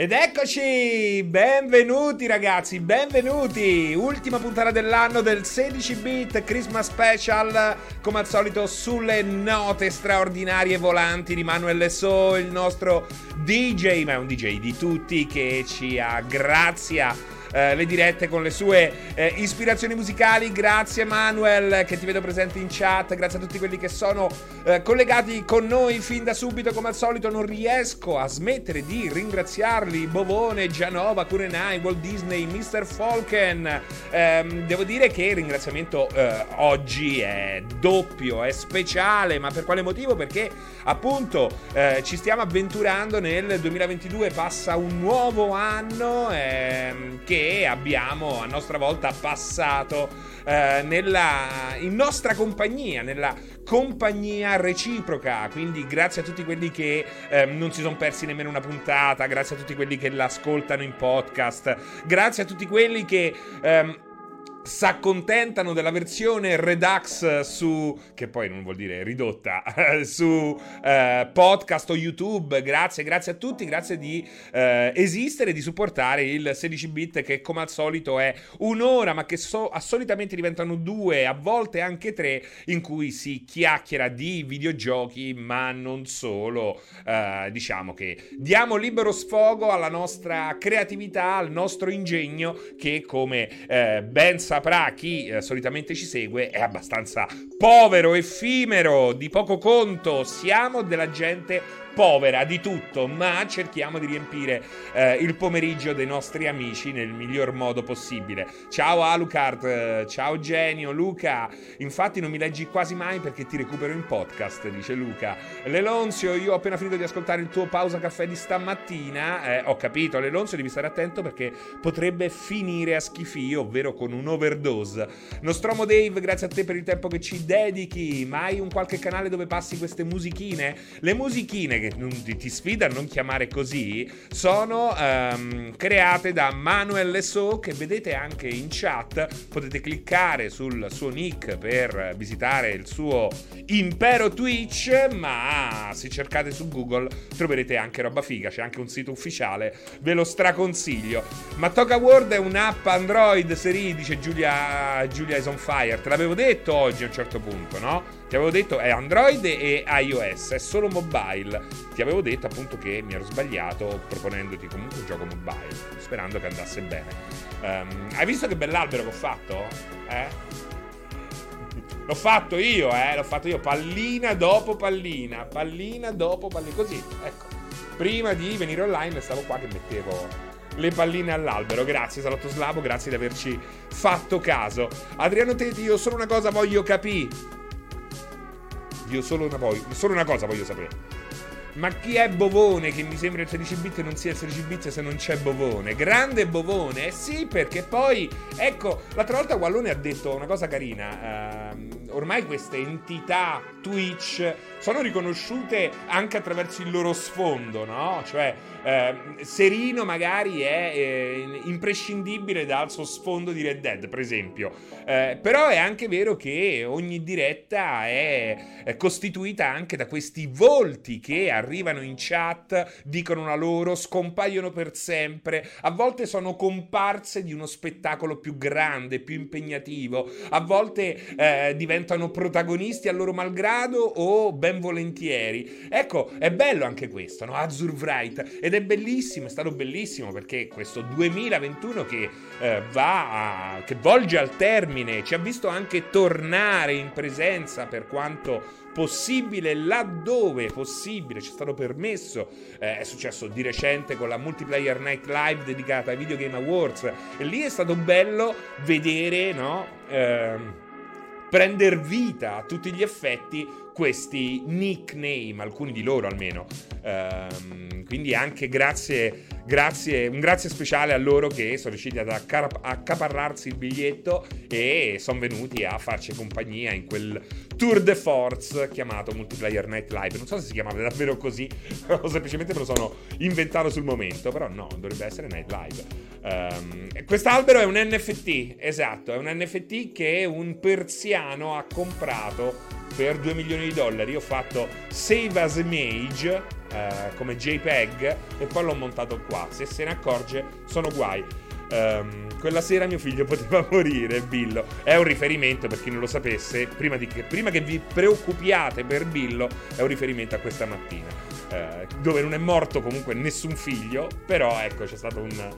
Ed eccoci! Benvenuti ragazzi, benvenuti! Ultima puntata dell'anno del 16 bit Christmas Special, come al solito sulle note straordinarie volanti di Manuel So, il nostro DJ, ma è un DJ di tutti che ci aggrazia eh, le dirette con le sue eh, ispirazioni musicali. Grazie Manuel che ti vedo presente in chat, grazie a tutti quelli che sono eh, collegati con noi fin da subito come al solito. Non riesco a smettere di ringraziarli, Bovone, Gianova, Kurenai, Walt Disney, Mr. Falken. Ehm, devo dire che il ringraziamento eh, oggi è doppio, è speciale, ma per quale motivo? Perché appunto eh, ci stiamo avventurando nel 2022, passa un nuovo anno ehm, che che abbiamo a nostra volta passato eh, nella, in nostra compagnia, nella compagnia reciproca. Quindi grazie a tutti quelli che eh, non si sono persi nemmeno una puntata, grazie a tutti quelli che l'ascoltano in podcast, grazie a tutti quelli che... Ehm, s'accontentano della versione Redux su che poi non vuol dire ridotta su eh, podcast o YouTube. Grazie, grazie a tutti, grazie di eh, esistere, di supportare il 16 bit che come al solito è un'ora, ma che so, solitamente diventano due, a volte anche tre, in cui si chiacchiera di videogiochi, ma non solo. Eh, diciamo che diamo libero sfogo alla nostra creatività, al nostro ingegno che come eh, ben sapete saprà chi eh, solitamente ci segue, è abbastanza povero, effimero, di poco conto. Siamo della gente povera di tutto, ma cerchiamo di riempire eh, il pomeriggio dei nostri amici nel miglior modo possibile. Ciao Alucard, eh, ciao Genio, Luca. Infatti non mi leggi quasi mai perché ti recupero in podcast, dice Luca. Lelonzio, io ho appena finito di ascoltare il tuo pausa caffè di stamattina. Eh, ho capito, Lelonzio, devi stare attento perché potrebbe finire a schifio, ovvero con un overdose. Nostromo Dave, grazie a te per il tempo che ci dedichi. Ma hai un qualche canale dove passi queste musichine? Le musichine che ti sfida a non chiamare così, sono um, create da Manuel So che vedete anche in chat. Potete cliccare sul suo nick per visitare il suo impero Twitch, ma se cercate su Google troverete anche roba figa, c'è anche un sito ufficiale, ve lo straconsiglio. Ma Toca World è un'app Android, Seri, dice Giulia, Giulia is on fire, te l'avevo detto oggi a un certo punto, no? Ti avevo detto è Android e iOS, è solo mobile. Ti avevo detto appunto che mi ero sbagliato proponendoti comunque un gioco mobile, sperando che andasse bene. Um, hai visto che bell'albero che ho fatto? Eh? L'ho fatto io, eh? L'ho fatto io, pallina dopo pallina, pallina dopo pallina, così, ecco. Prima di venire online stavo qua che mettevo le palline all'albero. Grazie, Salotto Slavo, grazie di averci fatto caso. Adriano Teti, io solo una cosa voglio capire. Io solo una, voglio, solo una cosa voglio sapere. Ma chi è Bovone che mi sembra il 16 bit e non sia il 16 bit se non c'è Bovone? Grande Bovone? Eh sì, perché poi, ecco, l'altra volta Wallone ha detto una cosa carina. Uh, ormai queste entità Twitch sono riconosciute anche attraverso il loro sfondo, no? Cioè, eh, Serino magari è eh, imprescindibile dal suo sfondo di Red Dead, per esempio. Eh, però è anche vero che ogni diretta è, è costituita anche da questi volti che arrivano in chat, dicono la loro, scompaiono per sempre. A volte sono comparse di uno spettacolo più grande, più impegnativo. A volte eh, diventano protagonisti a loro malgrado o ben volentieri. Ecco, è bello anche questo, no? Azure Wright. Ed è bellissimo, è stato bellissimo perché questo 2021 che eh, va a, che volge al termine ci ha visto anche tornare in presenza per quanto possibile laddove possibile ci è stato permesso eh, è successo di recente con la Multiplayer Night Live dedicata ai Video Game Awards. E lì è stato bello vedere no eh, prendere vita a tutti gli effetti questi nickname, alcuni di loro almeno. Um, quindi anche grazie, grazie, un grazie speciale a loro che sono riusciti ad accaparrarsi il biglietto e sono venuti a farci compagnia in quel tour de force chiamato Multiplayer Night Live. Non so se si chiamava davvero così, o semplicemente me lo sono inventato sul momento, però no, dovrebbe essere Night Live. Um, quest'albero è un NFT, esatto, è un NFT che un persiano ha comprato per 2 milioni di dollari. Io ho fatto Save as a Mage eh, come JPEG e poi l'ho montato qua. Se se ne accorge, sono guai. Um, quella sera mio figlio poteva morire, Billo. È un riferimento, per chi non lo sapesse, prima, che, prima che vi preoccupiate per Billo, è un riferimento a questa mattina, uh, dove non è morto comunque nessun figlio, però ecco c'è stato un,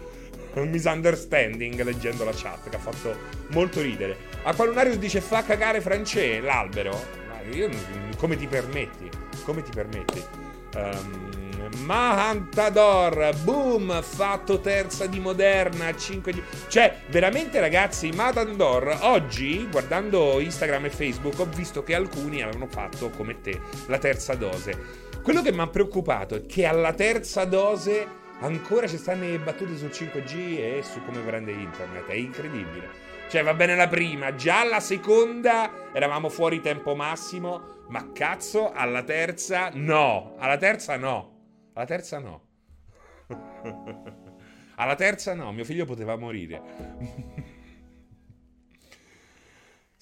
un misunderstanding leggendo la chat che ha fatto molto ridere. Aqualunarius dice fa cagare Francè, l'albero. Io, come ti permetti? Come ti permetti? Um, Mahantador, boom, fatto terza di Moderna, 5G. Cioè, veramente ragazzi, Mahantador, oggi, guardando Instagram e Facebook, ho visto che alcuni avevano fatto, come te, la terza dose. Quello che mi ha preoccupato è che alla terza dose ancora ci stanno le battute sul 5G e su come prende internet. È incredibile. Cioè, va bene la prima, già alla seconda eravamo fuori tempo massimo, ma cazzo, alla terza no. Alla terza no. Alla terza no. Alla terza no, mio figlio poteva morire.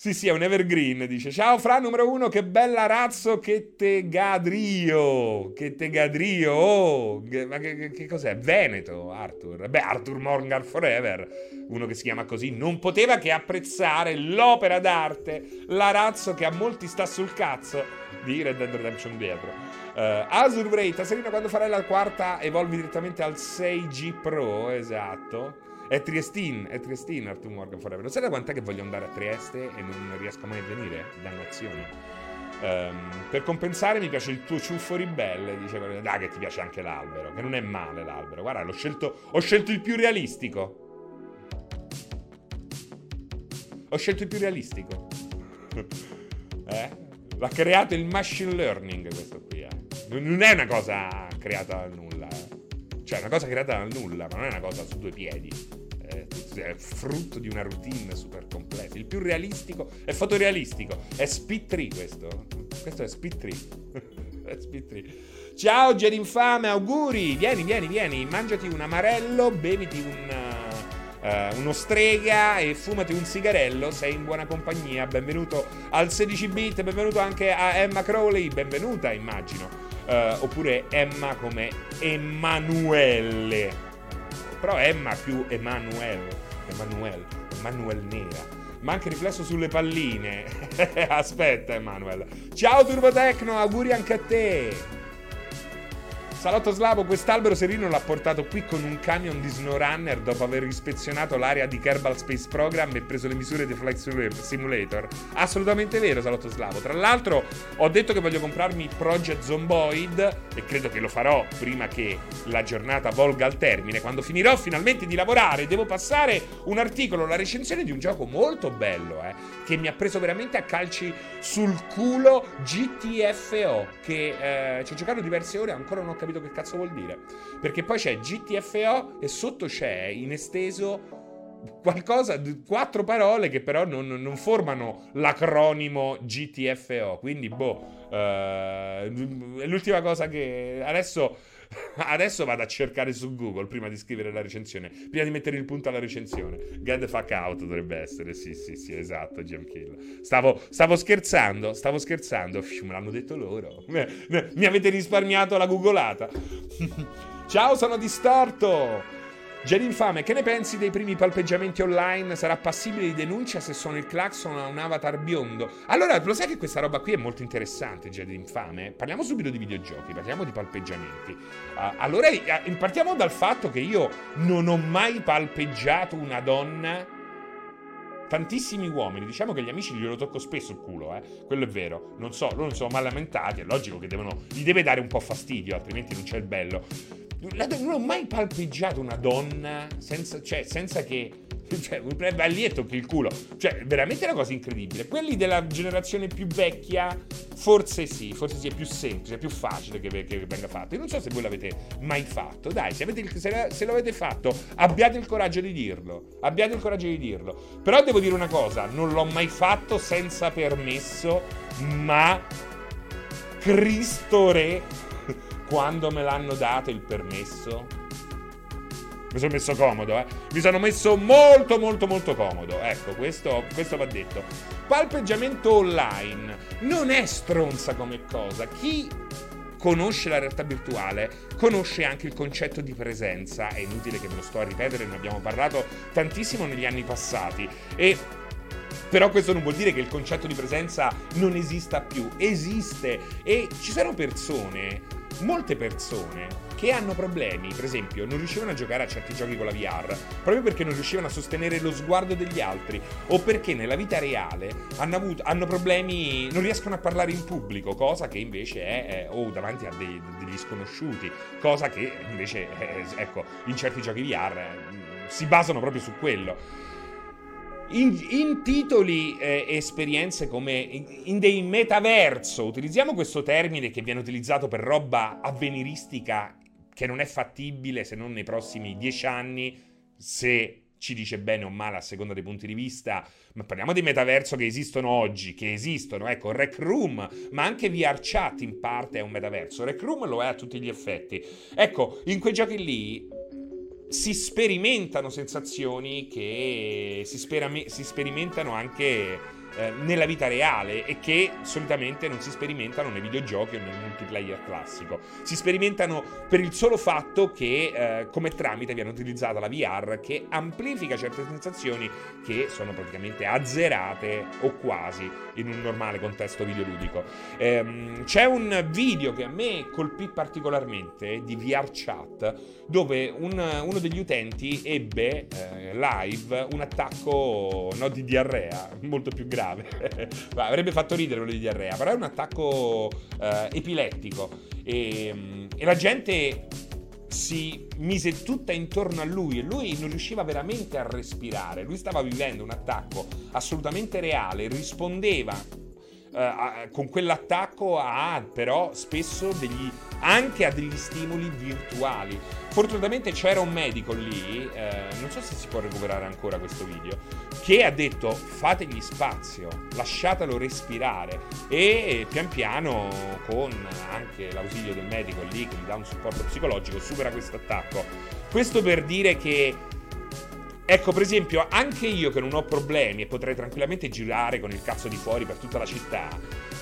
Sì, sì, è un evergreen, dice. Ciao Fra numero uno, che bella razzo che te gadrio. Che te gadrio. Oh, che, ma che, che, cos'è? Veneto, Arthur. Beh, Arthur Morgan Forever, uno che si chiama così, non poteva che apprezzare l'opera d'arte, la razzo che a molti sta sul cazzo di Red Dead Redemption dietro. Uh, Azure Wraith, Serena, quando farai la quarta evolvi direttamente al 6G Pro, esatto. È Triestin, è Triestin Arthur Morgan Forever. Non sai da quant'è che voglio andare a Trieste e non riesco mai a venire? Dannazione. Um, per compensare mi piace il tuo ciuffo ribelle, dice dai che ti piace anche l'albero, che non è male l'albero. Guarda, l'ho scelto, ho scelto il più realistico. Ho scelto il più realistico. eh? L'ha creato il machine learning questo qui, eh. Non è una cosa creata da nulla, eh. Cioè, è una cosa creata dal nulla, ma non è una cosa su due piedi. È frutto di una routine super complessa. Il più realistico è fotorealistico. È Speed 3 questo. Questo è Speed 3. è Speed 3. Ciao, Jedi infame, auguri. Vieni, vieni, vieni. Mangiati un amarello, beviti un. Uh, uno strega e fumati un sigarello, sei in buona compagnia. Benvenuto al 16 bit, benvenuto anche a Emma Crowley, benvenuta immagino uh, oppure Emma come Emanuele. Però Emma più Emanuele. Emanuele, Emanuele nera ma anche riflesso sulle palline. Aspetta, Emanuele. Ciao Turbotecno, auguri anche a te. Salotto Slavo, quest'albero serino l'ha portato qui con un camion di SnowRunner dopo aver ispezionato l'area di Kerbal Space Program e preso le misure di Flight Simulator. Assolutamente vero, Salotto Slavo. Tra l'altro, ho detto che voglio comprarmi Project Zomboid e credo che lo farò prima che la giornata volga al termine. Quando finirò finalmente di lavorare, devo passare un articolo, la recensione di un gioco molto bello, eh, che mi ha preso veramente a calci sul culo GTFO. Che eh, ci ho giocato diverse ore, ancora non ho capito capito che cazzo vuol dire. Perché poi c'è GTFO e sotto c'è in esteso qualcosa, quattro parole che però non, non formano l'acronimo GTFO. Quindi, boh, è l'ultima cosa che adesso Adesso vado a cercare su Google prima di scrivere la recensione, prima di mettere il punto alla recensione. Get the fuck out dovrebbe essere, sì, sì, sì, esatto, Jamkill. Stavo, stavo scherzando, stavo scherzando, me l'hanno detto loro. Mi avete risparmiato la googolata. Ciao, sono distorto! Gen infame, che ne pensi dei primi palpeggiamenti online? Sarà passibile di denuncia se suona il clacson a un avatar biondo? Allora, lo sai che questa roba qui è molto interessante, Gen infame? Parliamo subito di videogiochi, parliamo di palpeggiamenti. Uh, allora, uh, partiamo dal fatto che io non ho mai palpeggiato una donna tantissimi uomini, diciamo che gli amici glielo tocco spesso il culo, eh. Quello è vero. Non so, loro non sono mal lamentati, è logico che devono, gli deve dare un po' fastidio, altrimenti non c'è il bello. Non ho mai palpeggiato una donna senza, cioè, senza che cioè, vai lì e tocchi il culo. Cioè, veramente una cosa incredibile. Quelli della generazione più vecchia, forse sì, forse sì, è più semplice, è più facile che, che venga fatto. Io non so se voi l'avete mai fatto. Dai, se, avete, se, se l'avete fatto, abbiate il coraggio di dirlo. Abbiate il coraggio di dirlo. Però devo dire una cosa, non l'ho mai fatto senza permesso, ma Cristo Re quando me l'hanno dato il permesso, mi sono messo comodo, eh. Mi sono messo molto, molto, molto comodo. Ecco, questo, questo va detto. Palpeggiamento online non è stronza come cosa. Chi conosce la realtà virtuale, conosce anche il concetto di presenza. È inutile che me lo sto a ripetere, ne abbiamo parlato tantissimo negli anni passati. E però questo non vuol dire che il concetto di presenza non esista più, esiste e ci sono persone, molte persone che hanno problemi, per esempio, non riuscivano a giocare a certi giochi con la VR proprio perché non riuscivano a sostenere lo sguardo degli altri o perché nella vita reale hanno, avuto, hanno problemi, non riescono a parlare in pubblico, cosa che invece è, è o davanti a dei, degli sconosciuti, cosa che invece, è, ecco, in certi giochi VR eh, si basano proprio su quello. In, in, titoli e eh, esperienze come in, in, dei metaverso, utilizziamo questo termine che viene utilizzato per roba avveniristica che non è fattibile se non nei prossimi dieci anni, se ci dice bene o male a seconda dei punti di vista, ma parliamo di metaverso che esistono oggi, che esistono, ecco, Rec Room, ma anche VR Chat in parte è un metaverso, Rec Room lo è a tutti gli effetti. Ecco, in quei giochi lì si sperimentano sensazioni che si, spera- si sperimentano anche eh, nella vita reale e che solitamente non si sperimentano nei videogiochi o nel multiplayer classico. Si sperimentano per il solo fatto che eh, come tramite viene utilizzata la VR che amplifica certe sensazioni che sono praticamente azzerate o quasi in un normale contesto videoludico. Ehm, c'è un video che a me colpì particolarmente di VR chat dove un, uno degli utenti ebbe eh, live un attacco no, di diarrea molto più grave avrebbe fatto ridere quello di diarrea, però è un attacco eh, epilettico. E, e la gente si mise tutta intorno a lui e lui non riusciva veramente a respirare. Lui stava vivendo un attacco assolutamente reale, rispondeva Uh, con quell'attacco ha però spesso degli, anche a degli stimoli virtuali. Fortunatamente c'era un medico lì, eh, non so se si può recuperare ancora questo video, che ha detto fategli spazio, lasciatelo respirare e pian piano con anche l'ausilio del medico lì che gli dà un supporto psicologico supera questo attacco. Questo per dire che Ecco, per esempio, anche io che non ho problemi e potrei tranquillamente girare con il cazzo di fuori per tutta la città,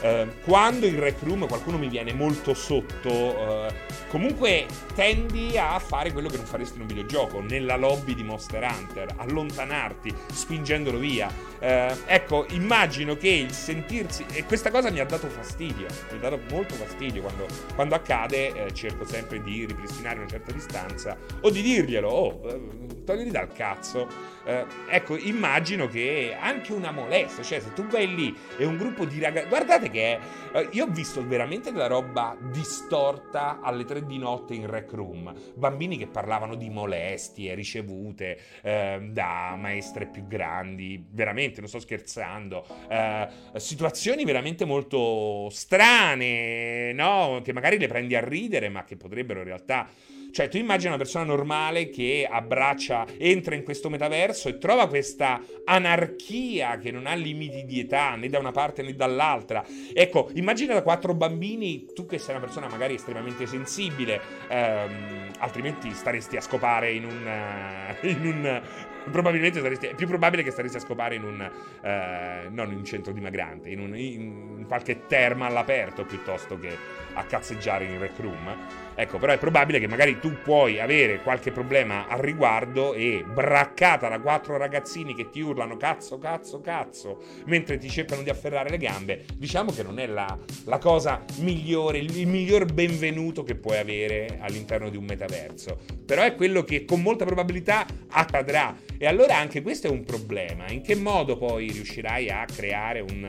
eh, quando in rec room qualcuno mi viene molto sotto, eh, comunque tendi a fare quello che non faresti in un videogioco, nella lobby di Monster Hunter, allontanarti, spingendolo via. Eh, ecco, immagino che il sentirsi... E questa cosa mi ha dato fastidio, mi ha dato molto fastidio quando, quando accade, eh, cerco sempre di ripristinare una certa distanza o di dirglielo, oh, eh, togliti dal cazzo cazzo. Eh, ecco, immagino che anche una molestia, cioè se tu vai lì e un gruppo di ragazzi... Guardate che eh, io ho visto veramente della roba distorta alle tre di notte in rec room. Bambini che parlavano di molestie ricevute eh, da maestre più grandi, veramente, non sto scherzando. Eh, situazioni veramente molto strane, no? Che magari le prendi a ridere, ma che potrebbero in realtà cioè, tu immagini una persona normale che abbraccia, entra in questo metaverso e trova questa anarchia che non ha limiti di età né da una parte né dall'altra. Ecco, immagina da quattro bambini, tu che sei una persona magari estremamente sensibile, ehm, altrimenti staresti a scopare in un, uh, in un probabilmente saresti, è più probabile che staresti a scopare in un, eh, non in un centro dimagrante, in, un, in qualche terma all'aperto piuttosto che a cazzeggiare in rec room. Ecco, però è probabile che magari tu puoi avere qualche problema al riguardo e braccata da quattro ragazzini che ti urlano cazzo, cazzo, cazzo, mentre ti cercano di afferrare le gambe, diciamo che non è la, la cosa migliore, il, il miglior benvenuto che puoi avere all'interno di un metaverso. Però è quello che con molta probabilità accadrà. E allora anche questo è un problema. In che modo poi riuscirai a creare un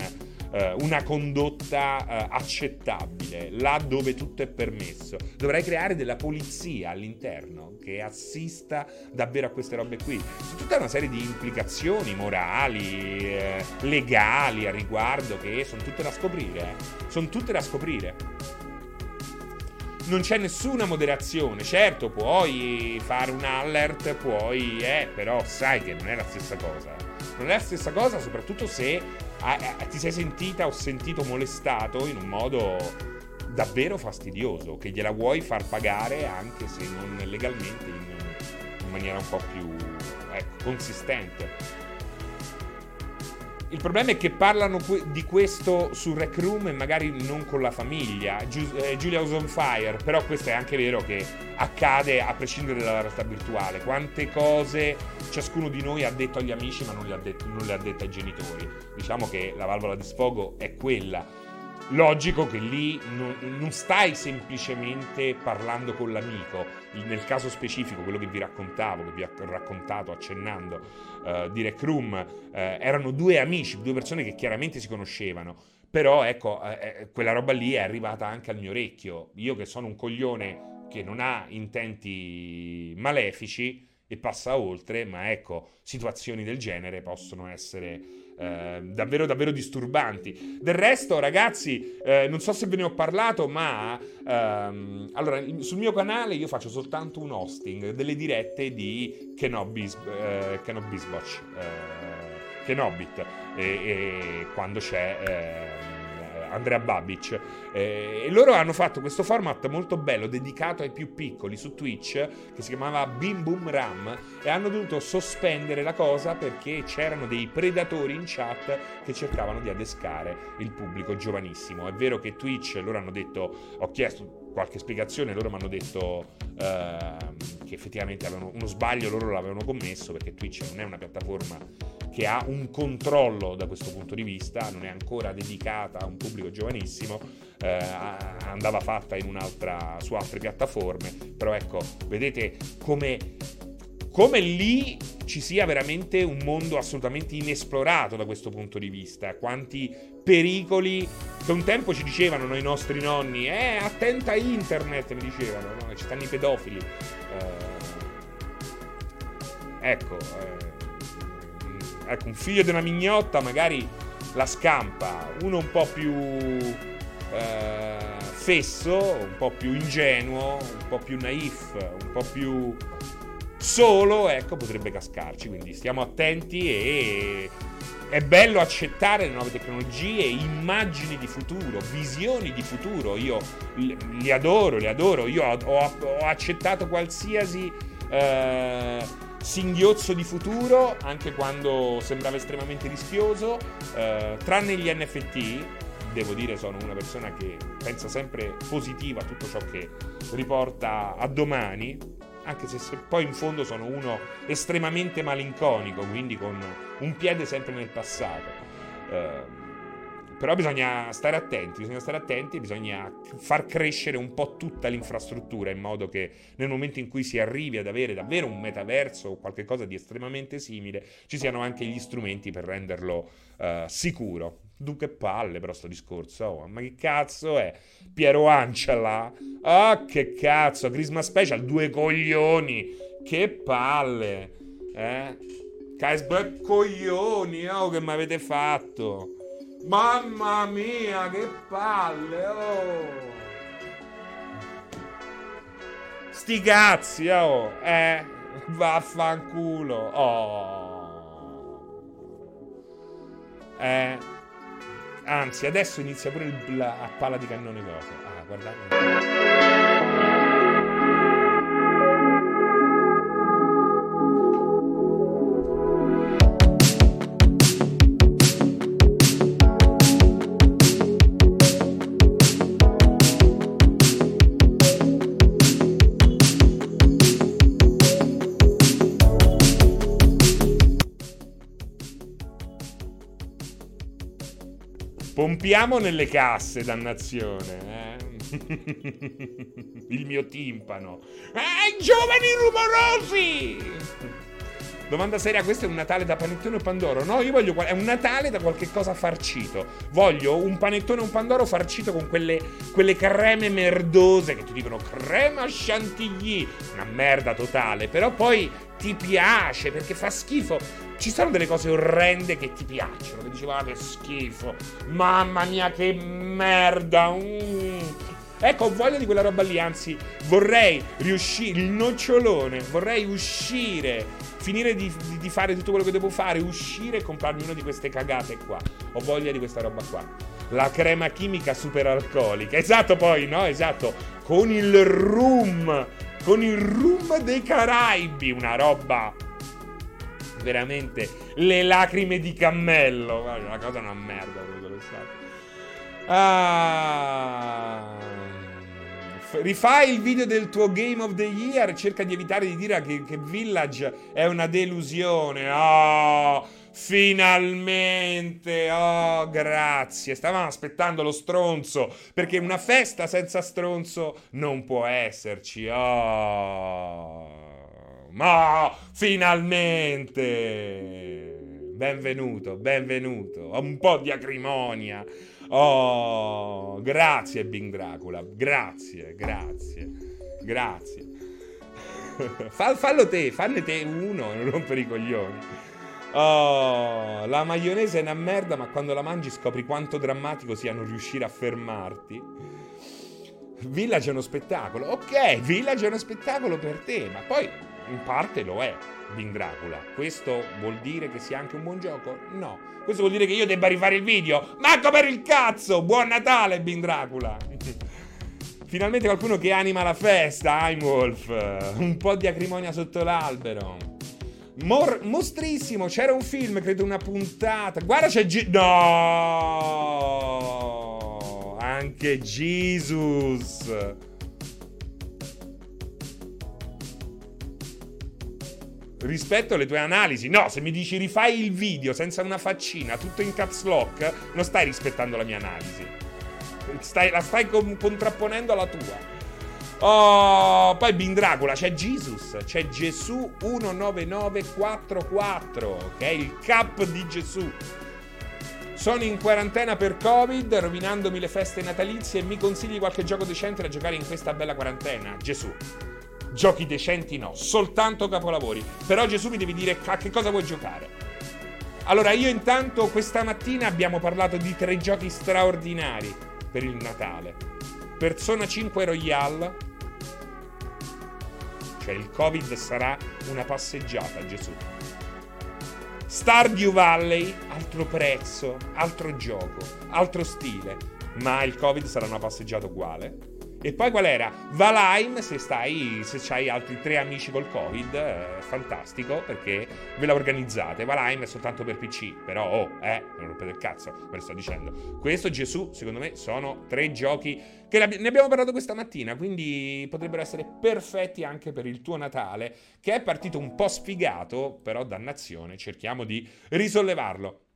eh, una condotta eh, accettabile, là dove tutto è permesso. Dovrai creare della polizia all'interno che assista davvero a queste robe qui. C'è tutta una serie di implicazioni morali, eh, legali a riguardo che sono tutte da scoprire. Eh. Sono tutte da scoprire non c'è nessuna moderazione. Certo, puoi fare un alert, puoi, eh, però sai che non è la stessa cosa. Non è la stessa cosa, soprattutto se eh, ti sei sentita o sentito molestato in un modo davvero fastidioso, che gliela vuoi far pagare anche se non legalmente, in, in maniera un po' più ecco, consistente. Il problema è che parlano di questo su Rec Room e magari non con la famiglia. Eh, Giulia was on fire, però questo è anche vero che accade a prescindere dalla realtà virtuale. Quante cose ciascuno di noi ha detto agli amici ma non le ha dette, non le ha dette ai genitori. Diciamo che la valvola di sfogo è quella Logico che lì non, non, stai semplicemente parlando con l'amico, nel caso specifico, quello che vi raccontavo, che vi ho raccontato accennando uh, di Rec Room, uh, erano due amici, due persone che chiaramente si conoscevano, però ecco, uh, quella roba lì è arrivata anche al mio orecchio. Io che sono un coglione che non ha intenti malefici e passa oltre, ma ecco, situazioni del genere possono essere eh, davvero davvero disturbanti. Del resto, ragazzi, eh, non so se ve ne ho parlato, ma ehm, allora sul mio canale io faccio soltanto un hosting delle dirette di Kenobis, eh, Kenobisboch, eh, Kenobit, e, e quando c'è eh, Andrea Babic. Eh, e loro hanno fatto questo format molto bello dedicato ai più piccoli su Twitch che si chiamava Bim Boom Ram e hanno dovuto sospendere la cosa perché c'erano dei predatori in chat che cercavano di adescare il pubblico giovanissimo. È vero che Twitch, loro hanno detto, ho chiesto qualche spiegazione, loro mi hanno detto eh, che effettivamente avevano uno sbaglio, loro l'avevano commesso perché Twitch non è una piattaforma che ha un controllo da questo punto di vista, non è ancora dedicata a un pubblico giovanissimo, eh, andava fatta su altre piattaforme, però ecco, vedete come, come lì ci sia veramente un mondo assolutamente inesplorato da questo punto di vista, quanti pericoli che un tempo ci dicevano noi nostri nonni, eh, attenta a internet, mi dicevano, no? ci stanno i pedofili. Eh, ecco, eh, ecco, un figlio di una mignotta magari la scampa, uno un po' più eh, fesso, un po' più ingenuo, un po' più naif, un po' più solo, ecco, potrebbe cascarci. Quindi stiamo attenti e è bello accettare le nuove tecnologie, immagini di futuro, visioni di futuro. Io li adoro, li adoro. Io ho, ho, accettato qualsiasi. Eh, singhiozzo di futuro, anche quando sembrava estremamente rischioso, eh, tranne gli NFT, devo dire sono una persona che pensa sempre positiva a tutto ciò che riporta a domani, anche se, se poi in fondo sono uno estremamente malinconico, quindi con un piede sempre nel passato. Eh, però bisogna stare attenti, bisogna stare attenti, bisogna far crescere un po' tutta l'infrastruttura in modo che nel momento in cui si arrivi ad avere davvero un metaverso o qualcosa di estremamente simile, ci siano anche gli strumenti per renderlo uh, sicuro. Dunque palle però sto discorso, oh, ma che cazzo è? Piero Ancela? Ah, oh, che cazzo, Christmas Special, due coglioni, che palle, eh? Caisberg coglioni, oh, che mi avete fatto? Mamma mia, che palle, oh! Sti cazzi, oh! Eh, vaffanculo, oh! Eh, anzi, adesso inizia pure il, la, a palla di cannone cosa. Ah, guardate. Pompiamo nelle casse, dannazione. Eh? Il mio timpano. Eh, giovani rumorosi! Domanda seria, questo è un Natale da panettone o pandoro? No, io voglio. È un Natale da qualche cosa farcito. Voglio un panettone o un pandoro farcito con quelle, quelle creme merdose che ti dicono crema chantilly. Una merda totale. Però poi ti piace perché fa schifo. Ci sono delle cose orrende che ti piacciono. Che dicevo, ah, che schifo. Mamma mia, che merda. Mm. Ecco, ho voglia di quella roba lì. Anzi, vorrei riuscire. Il nocciolone. Vorrei uscire finire di, di, fare tutto quello che devo fare, uscire e comprarmi una di queste cagate qua. Ho voglia di questa roba qua. La crema chimica super alcolica. Esatto, poi, no? Esatto. Con il rum. Con il rum dei Caraibi. Una roba veramente le lacrime di cammello. Guarda, la cosa una merda, proprio lo Ah. Rifai il video del tuo Game of the Year. Cerca di evitare di dire che, che Village è una delusione. Oh, finalmente. Oh, grazie. Stavamo aspettando lo stronzo. Perché una festa senza stronzo non può esserci. Oh, ma finalmente. Benvenuto, benvenuto. Un po' di acrimonia. Oh, grazie Bing Dracula, grazie, grazie, grazie. fallo te, fanne te uno, non rompere i coglioni. Oh, la maionese è una merda, ma quando la mangi scopri quanto drammatico sia non riuscire a fermarti. Village è uno spettacolo. Ok, Village è uno spettacolo per te, ma poi in parte lo è. Bing Dracula. Questo vuol dire che sia anche un buon gioco? No. Questo vuol dire che io debba rifare il video? Manco per il cazzo! Buon Natale, Bing Dracula! Finalmente qualcuno che anima la festa, Heimwolf. Un po' di acrimonia sotto l'albero. Mor- mostrissimo, c'era un film, credo una puntata. Guarda c'è G- No! Anche Jesus. Rispetto alle tue analisi. No, se mi dici rifai il video senza una faccina, tutto in caps lock, non stai rispettando la mia analisi. Stai, la stai contrapponendo alla tua. Oh, poi Bin Dracula, c'è Jesus, c'è Gesù 19944, che è il cap di Gesù. Sono in quarantena per Covid, rovinandomi le feste natalizie mi consigli qualche gioco decente da giocare in questa bella quarantena? Gesù. Giochi decenti no, soltanto capolavori. Però Gesù mi devi dire a che cosa vuoi giocare. Allora, io intanto questa mattina abbiamo parlato di tre giochi straordinari per il Natale. Persona 5 Royale. Cioè il Covid sarà una passeggiata, Gesù. Stardew Valley, altro prezzo, altro gioco, altro stile. Ma il Covid sarà una passeggiata uguale. E poi qual era? Valheim, se stai, se hai altri tre amici col Covid, eh, fantastico, perché ve la organizzate. Valheim è soltanto per PC, però, oh, eh, non rompete il cazzo, ve lo sto dicendo. Questo, Gesù, secondo me, sono tre giochi che ne abbiamo parlato questa mattina, quindi potrebbero essere perfetti anche per il tuo Natale, che è partito un po' sfigato, però dannazione, cerchiamo di risollevarlo.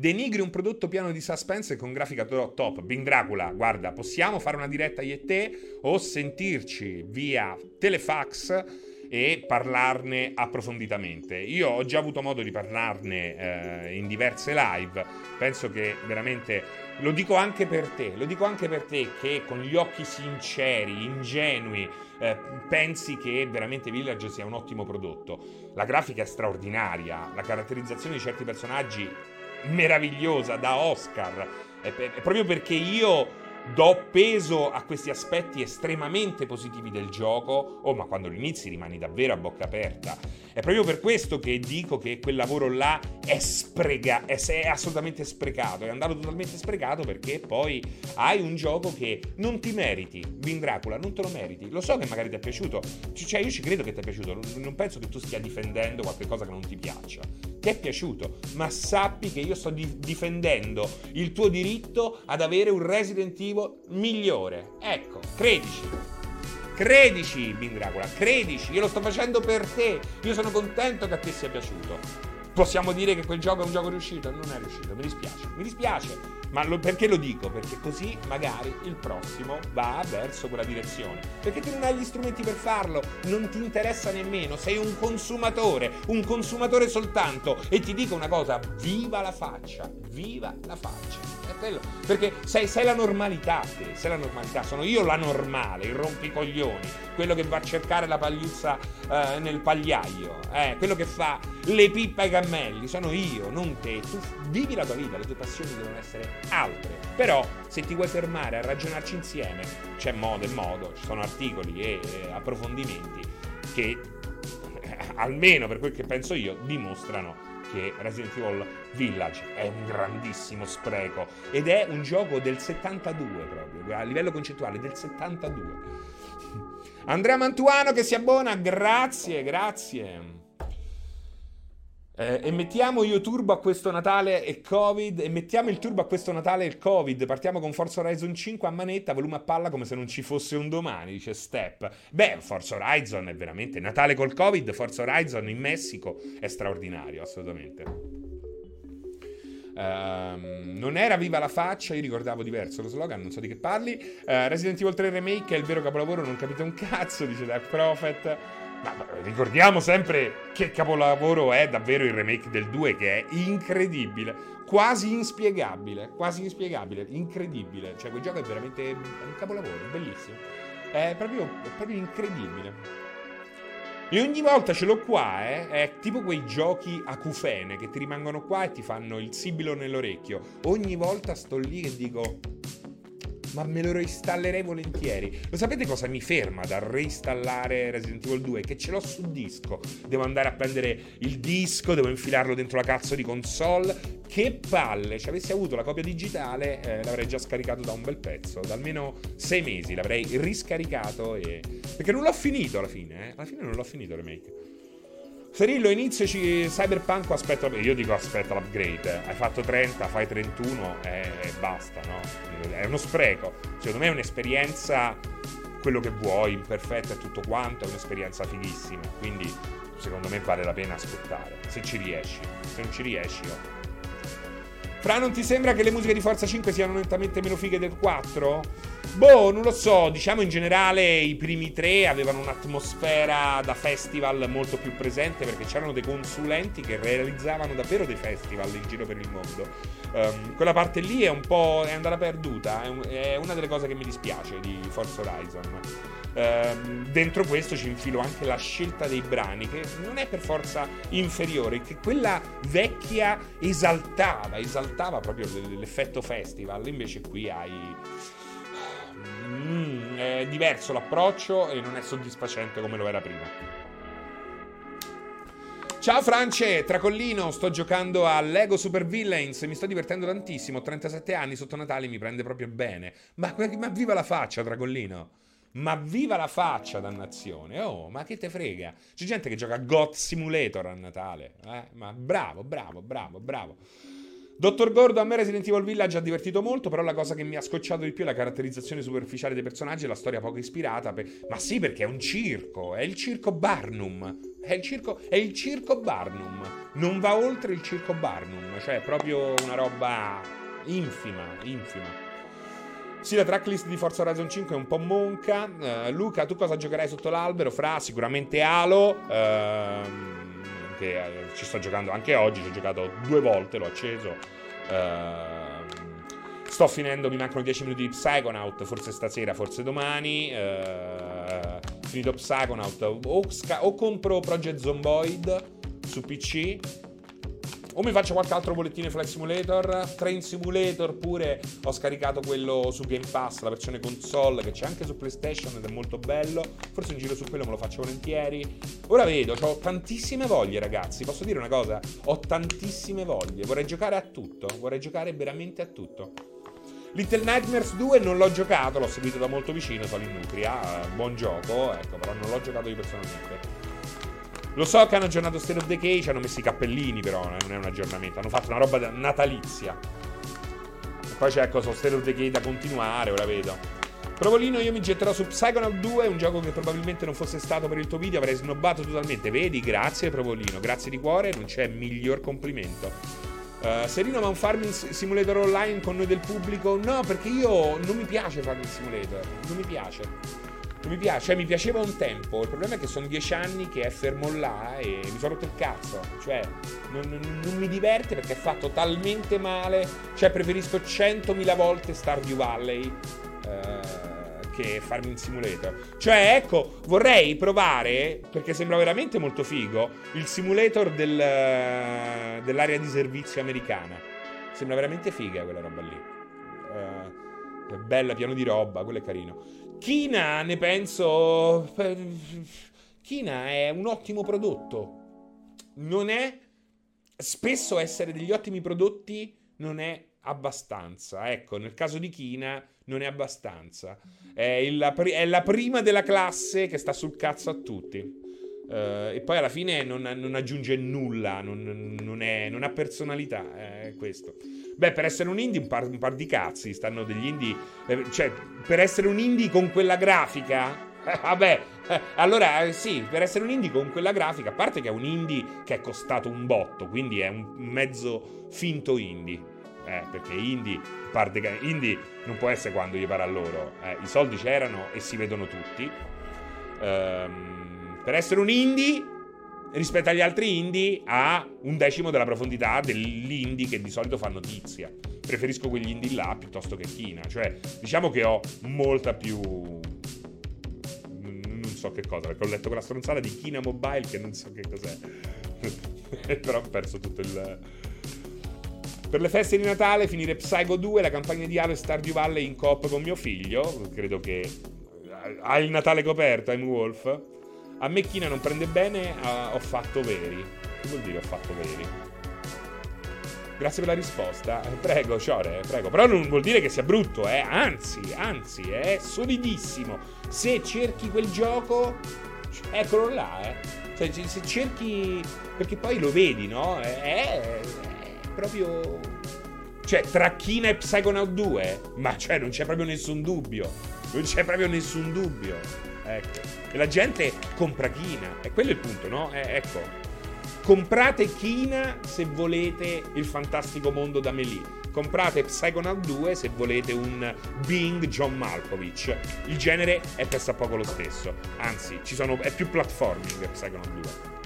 Denigri un prodotto pieno di suspense con grafica top. Bing Dracula, guarda, possiamo fare una diretta io e te o sentirci via telefax e parlarne approfonditamente. Io ho già avuto modo di parlarne eh, in diverse live, penso che veramente lo dico anche per te, lo dico anche per te che con gli occhi sinceri, ingenui, eh, pensi che veramente Village sia un ottimo prodotto. La grafica è straordinaria, la caratterizzazione di certi personaggi meravigliosa da Oscar. È, proprio perché io do peso a questi aspetti estremamente positivi del gioco, oh ma quando lo inizi rimani davvero a bocca aperta. È proprio per questo che dico che quel lavoro là è, sprega- è, è assolutamente sprecato, è andato totalmente sprecato perché poi hai un gioco che non ti meriti, Vin Dracula, non te lo meriti. Lo so che magari ti è piaciuto, cioè io ci credo che ti è piaciuto, non penso che tu stia difendendo qualcosa che non ti piaccia. Ti è piaciuto, ma sappi che io sto di- difendendo il tuo diritto ad avere un Resident Evil migliore. Ecco, credici. Credici, Bin credici, io lo sto facendo per te. Io sono contento che a te sia piaciuto. Possiamo dire che quel gioco è un gioco riuscito? Non è riuscito, mi dispiace. Mi dispiace. Ma lo, perché lo dico? Perché così magari il prossimo va verso quella direzione. Perché tu non hai gli strumenti per farlo, non ti interessa nemmeno, sei un consumatore, un consumatore soltanto. E ti dico una cosa, viva la faccia, viva la faccia. È quello. Perché sei, sei la normalità te, sei la normalità, sono io la normale, il rompicoglioni, quello che va a cercare la pagliuzza eh, nel pagliaio, eh, quello che fa le pippe ai cammelli, sono io, non te. Tu vivi la tua vita, le tue passioni devono essere altre. Però se ti vuoi fermare a ragionarci insieme, c'è modo e modo, ci sono articoli e eh, approfondimenti che, eh, almeno per quel che penso io, dimostrano che Resident Evil Village è un grandissimo spreco ed è un gioco del 72 proprio, a livello concettuale del 72. Andrea Mantuano che si abbona, grazie, grazie. Eh, e mettiamo io turbo a questo Natale e Covid. E mettiamo il turbo a questo Natale e il Covid. Partiamo con Forza Horizon 5 a manetta, volume a palla come se non ci fosse un domani, dice Step. Beh, Forza Horizon è veramente Natale col Covid. Forza Horizon in Messico è straordinario, assolutamente. Uh, non era viva la faccia, io ricordavo diverso lo slogan, non so di che parli. Uh, Resident Evil 3 Remake è il vero capolavoro, non capite un cazzo, dice Dark Prophet. Ma ricordiamo sempre che capolavoro è davvero il remake del 2 che è incredibile, quasi inspiegabile, quasi inspiegabile, incredibile. Cioè quel gioco è veramente un capolavoro, bellissimo. È proprio, è proprio incredibile. E ogni volta ce l'ho qua, eh? È tipo quei giochi a cufene che ti rimangono qua e ti fanno il sibilo nell'orecchio. Ogni volta sto lì e dico ma me lo reinstallerei volentieri. Lo sapete cosa mi ferma dal reinstallare Resident Evil 2? Che ce l'ho su disco. Devo andare a prendere il disco, devo infilarlo dentro la cazzo di console. Che palle! Se avessi avuto la copia digitale, eh, l'avrei già scaricato da un bel pezzo. Da almeno sei mesi l'avrei riscaricato. E... Perché non l'ho finito alla fine, eh? Alla fine non l'ho finito il remake. Serillo, inizio Cyberpunk aspetta. Io dico aspetta l'upgrade. Hai fatto 30, fai 31 e, e basta, no? È uno spreco. Secondo me è un'esperienza. Quello che vuoi, imperfetta e tutto quanto, è un'esperienza fighissima. Quindi, secondo me, vale la pena aspettare. Se ci riesci. Se non ci riesci, oh. Fra, non ti sembra che le musiche di Forza 5 siano nettamente meno fighe del 4? Boh, non lo so, diciamo in generale i primi tre avevano un'atmosfera da festival molto più presente perché c'erano dei consulenti che realizzavano davvero dei festival in giro per il mondo. Um, quella parte lì è un po' è andata perduta, è, un, è una delle cose che mi dispiace di Forza Horizon. Uh, dentro questo ci infilo anche la scelta dei brani, che non è per forza inferiore, che quella vecchia esaltava, esaltava proprio l'effetto festival, invece qui hai... Mm, è diverso l'approccio e non è soddisfacente come lo era prima. Ciao France, Tracollino, sto giocando a Lego Super Villains, mi sto divertendo tantissimo, ho 37 anni, sotto Natale mi prende proprio bene. Ma, ma viva la faccia, Tracollino! Ma viva la faccia, dannazione! Oh, ma che te frega? C'è gente che gioca a God Simulator a Natale. Eh? Ma bravo, bravo, bravo, bravo. Dottor Gordo, a me Resident Evil Village ha divertito molto, però la cosa che mi ha scocciato di più è la caratterizzazione superficiale dei personaggi e la storia poco ispirata. Per... Ma sì, perché è un circo, è il circo Barnum. È il circo, è il circo Barnum. Non va oltre il circo Barnum, cioè è proprio una roba infima, infima. Sì, la tracklist di Forza Horizon 5 è un po' monca. Uh, Luca, tu cosa giocherai sotto l'albero? Fra sicuramente Halo. Uh, che uh, ci sto giocando anche oggi. Ci ho giocato due volte, l'ho acceso. Ehm, sto finendo, mi mancano 10 minuti di Psychonaut. Forse stasera, forse domani. finito Psychonaut. O, o compro Project Zomboid su PC o mi faccio qualche altro bollettino Flight Simulator, Train Simulator pure ho scaricato quello su Game Pass, la versione console che c'è anche su PlayStation ed è molto bello. Forse un giro su quello me lo faccio volentieri. Ora vedo, ho tantissime voglie ragazzi, posso dire una cosa? Ho tantissime voglie, vorrei giocare a tutto, vorrei giocare veramente a tutto. Little Nightmares 2 non l'ho giocato, l'ho seguito da molto vicino, sono in Nutria, buon gioco, ecco, però non l'ho giocato io personalmente. Lo so che hanno aggiornato State of Decay, ci hanno messo i cappellini, però non è un aggiornamento. Hanno fatto una roba natalizia. E poi c'è ecco, so State of Decay da continuare, ora vedo. Provolino, io mi getterò su Psychonaut 2, un gioco che probabilmente non fosse stato per il tuo video, avrei snobbato totalmente. Vedi, grazie Provolino, grazie di cuore, non c'è miglior complimento. Uh, Serino ma un farming simulator online con noi del pubblico? No, perché io non mi piace farming simulator, non mi piace. Mi piace, cioè mi piaceva un tempo. Il problema è che sono dieci anni che è fermo là e mi sono rotto il cazzo. Cioè, non, non, non mi diverte perché è fatto talmente male. Cioè, preferisco centomila volte Stardew Valley. Eh, che farmi un simulator. Cioè, ecco, vorrei provare, perché sembra veramente molto figo, il simulator del, dell'area di servizio americana. Sembra veramente figa quella roba lì. Uh, bella, piano di roba, quello è carino. Kina ne penso... Kina è un ottimo prodotto. Non è... Spesso essere degli ottimi prodotti non è abbastanza. Ecco, nel caso di Kina non è abbastanza. È, il, è la prima della classe che sta sul cazzo a tutti. Uh, e poi alla fine non, non aggiunge nulla, non, non, è, non, ha personalità, è questo. Beh, per essere un indie un par, un par di cazzi, stanno degli indie... Eh, cioè, per essere un indie con quella grafica... Eh, vabbè, eh, allora eh, sì, per essere un indie con quella grafica, a parte che è un indie che è costato un botto, quindi è un mezzo finto indie. Eh, perché indie, parte, indie non può essere quando gli pare a loro. Eh, I soldi c'erano e si vedono tutti. Ehm per essere un indie rispetto agli altri indie ha un decimo della profondità degli indie che di solito fanno notizia. Preferisco quegli indie là piuttosto che Kina. Cioè, diciamo che ho molta più. Non so che cosa, perché ho letto quella stronzata di Kina Mobile che non so che cos'è. Però ho perso tutto il. Per le feste di Natale finire Psycho 2, la campagna di Halo e Stardew Valley in coop con mio figlio. Credo che. Ha il Natale coperto, I'm Wolf. A me China non prende bene, uh, ho fatto veri. Che vuol dire ho fatto veri? Grazie per la risposta. Eh, prego, Ciore, prego. Però non vuol dire che sia brutto, eh. Anzi, anzi, è solidissimo. Se cerchi quel gioco, eccolo là, eh. Cioè, se cerchi... Perché poi lo vedi, no? È, è proprio... Cioè, tra Kina e Psychonaut 2? Ma cioè, non c'è proprio nessun dubbio. Non c'è proprio nessun dubbio. Ecco. E la gente compra Kina. E quello è il punto, no? Eh, ecco. Comprate Kina se volete il fantastico mondo da Melee. Comprate Psychonaut 2 se volete un Bing John Malkovich. Il genere è poco lo stesso. Anzi, sono, è più platforming Psychonaut 2.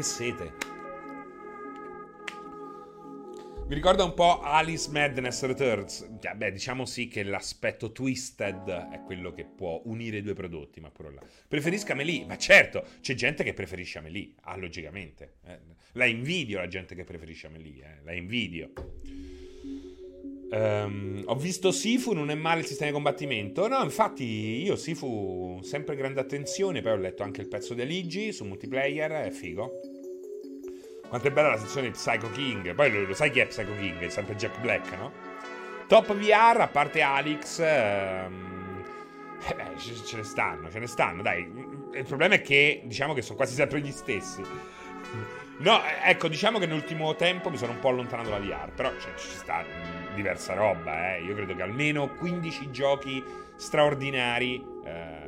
Che sete. Mi ricorda un po' Alice Madness Returns. Beh, diciamo sì che l'aspetto twisted è quello che può unire i due prodotti, ma pure là. Preferisco Amelie? Ma certo, c'è gente che preferisce Amelie. Ah, logicamente. Eh, la invidio la gente che preferisce Amelie, eh. la invidio. Um, ho visto Sifu, non è male il sistema di combattimento. No, infatti io Sifu sempre grande attenzione, poi ho letto anche il pezzo di Aligi su multiplayer, è figo. Quanto è bella la sezione di Psycho King. Poi lo, lo, sai chi è Psycho King? È sempre Jack Black, no? Top VR, a parte Alex... Um, eh ce, ce ne stanno, ce ne stanno, dai. Il problema è che diciamo che sono quasi sempre gli stessi. No, ecco, diciamo che nell'ultimo tempo mi sono un po' allontanato da VR, però cioè, ci sta diversa roba, eh. Io credo che almeno 15 giochi straordinari eh,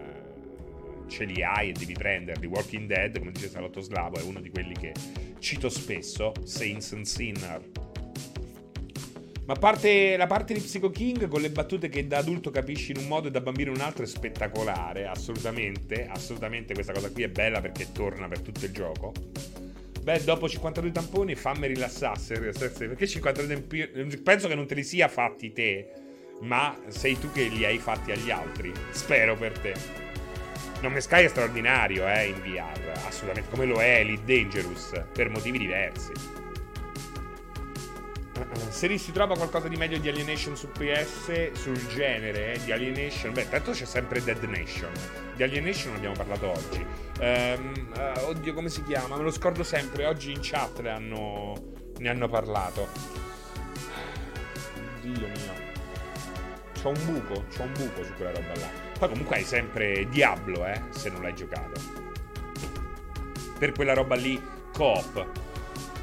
ce li hai e devi prenderli. Walking Dead, come dice Salotto Slavo, è uno di quelli che cito spesso, Saints and Sinner. Ma parte, la parte di Psycho King con le battute che da adulto capisci in un modo e da bambino in un altro è spettacolare, assolutamente, assolutamente questa cosa qui è bella perché torna per tutto il gioco. Beh, dopo 52 tamponi fammi rilassare. Perché 52 tamponi? Penso che non te li sia fatti te, ma sei tu che li hai fatti agli altri. Spero per te. Non Sky è straordinario, eh, in VR. Assolutamente. Come lo è Elite Dangerous. Per motivi diversi. Se lì si trova qualcosa di meglio di Alienation su PS, sul genere di Alienation, beh, tanto c'è sempre Dead Nation. Di Alienation ne abbiamo parlato oggi. Um, uh, oddio, come si chiama? Me lo scordo sempre. Oggi in chat ne hanno, ne hanno parlato. Dio mio. C'ho un buco, c'ho un buco su quella roba là. Poi comunque hai sempre Diablo, eh, se non l'hai giocato. Per quella roba lì, coop.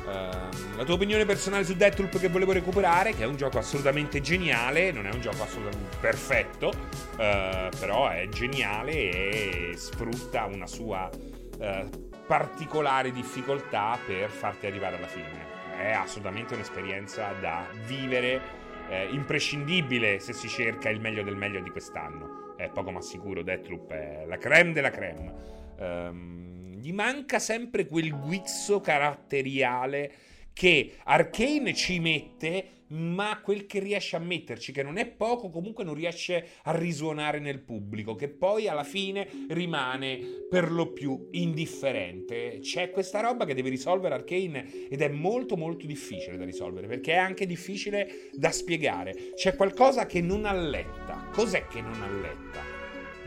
Uh, la tua opinione personale su Deathloop che volevo recuperare, che è un gioco assolutamente geniale, non è un gioco assolutamente perfetto, uh, però è geniale e sfrutta una sua uh, particolare difficoltà per farti arrivare alla fine. È assolutamente un'esperienza da vivere, eh, imprescindibile se si cerca il meglio del meglio di quest'anno. È poco ma sicuro, Deathloop è la creme della creme. Um, gli manca sempre quel guizzo caratteriale che Arkane ci mette, ma quel che riesce a metterci, che non è poco, comunque non riesce a risuonare nel pubblico, che poi alla fine rimane per lo più indifferente. C'è questa roba che deve risolvere Arkane ed è molto molto difficile da risolvere, perché è anche difficile da spiegare. C'è qualcosa che non alletta. Cos'è che non alletta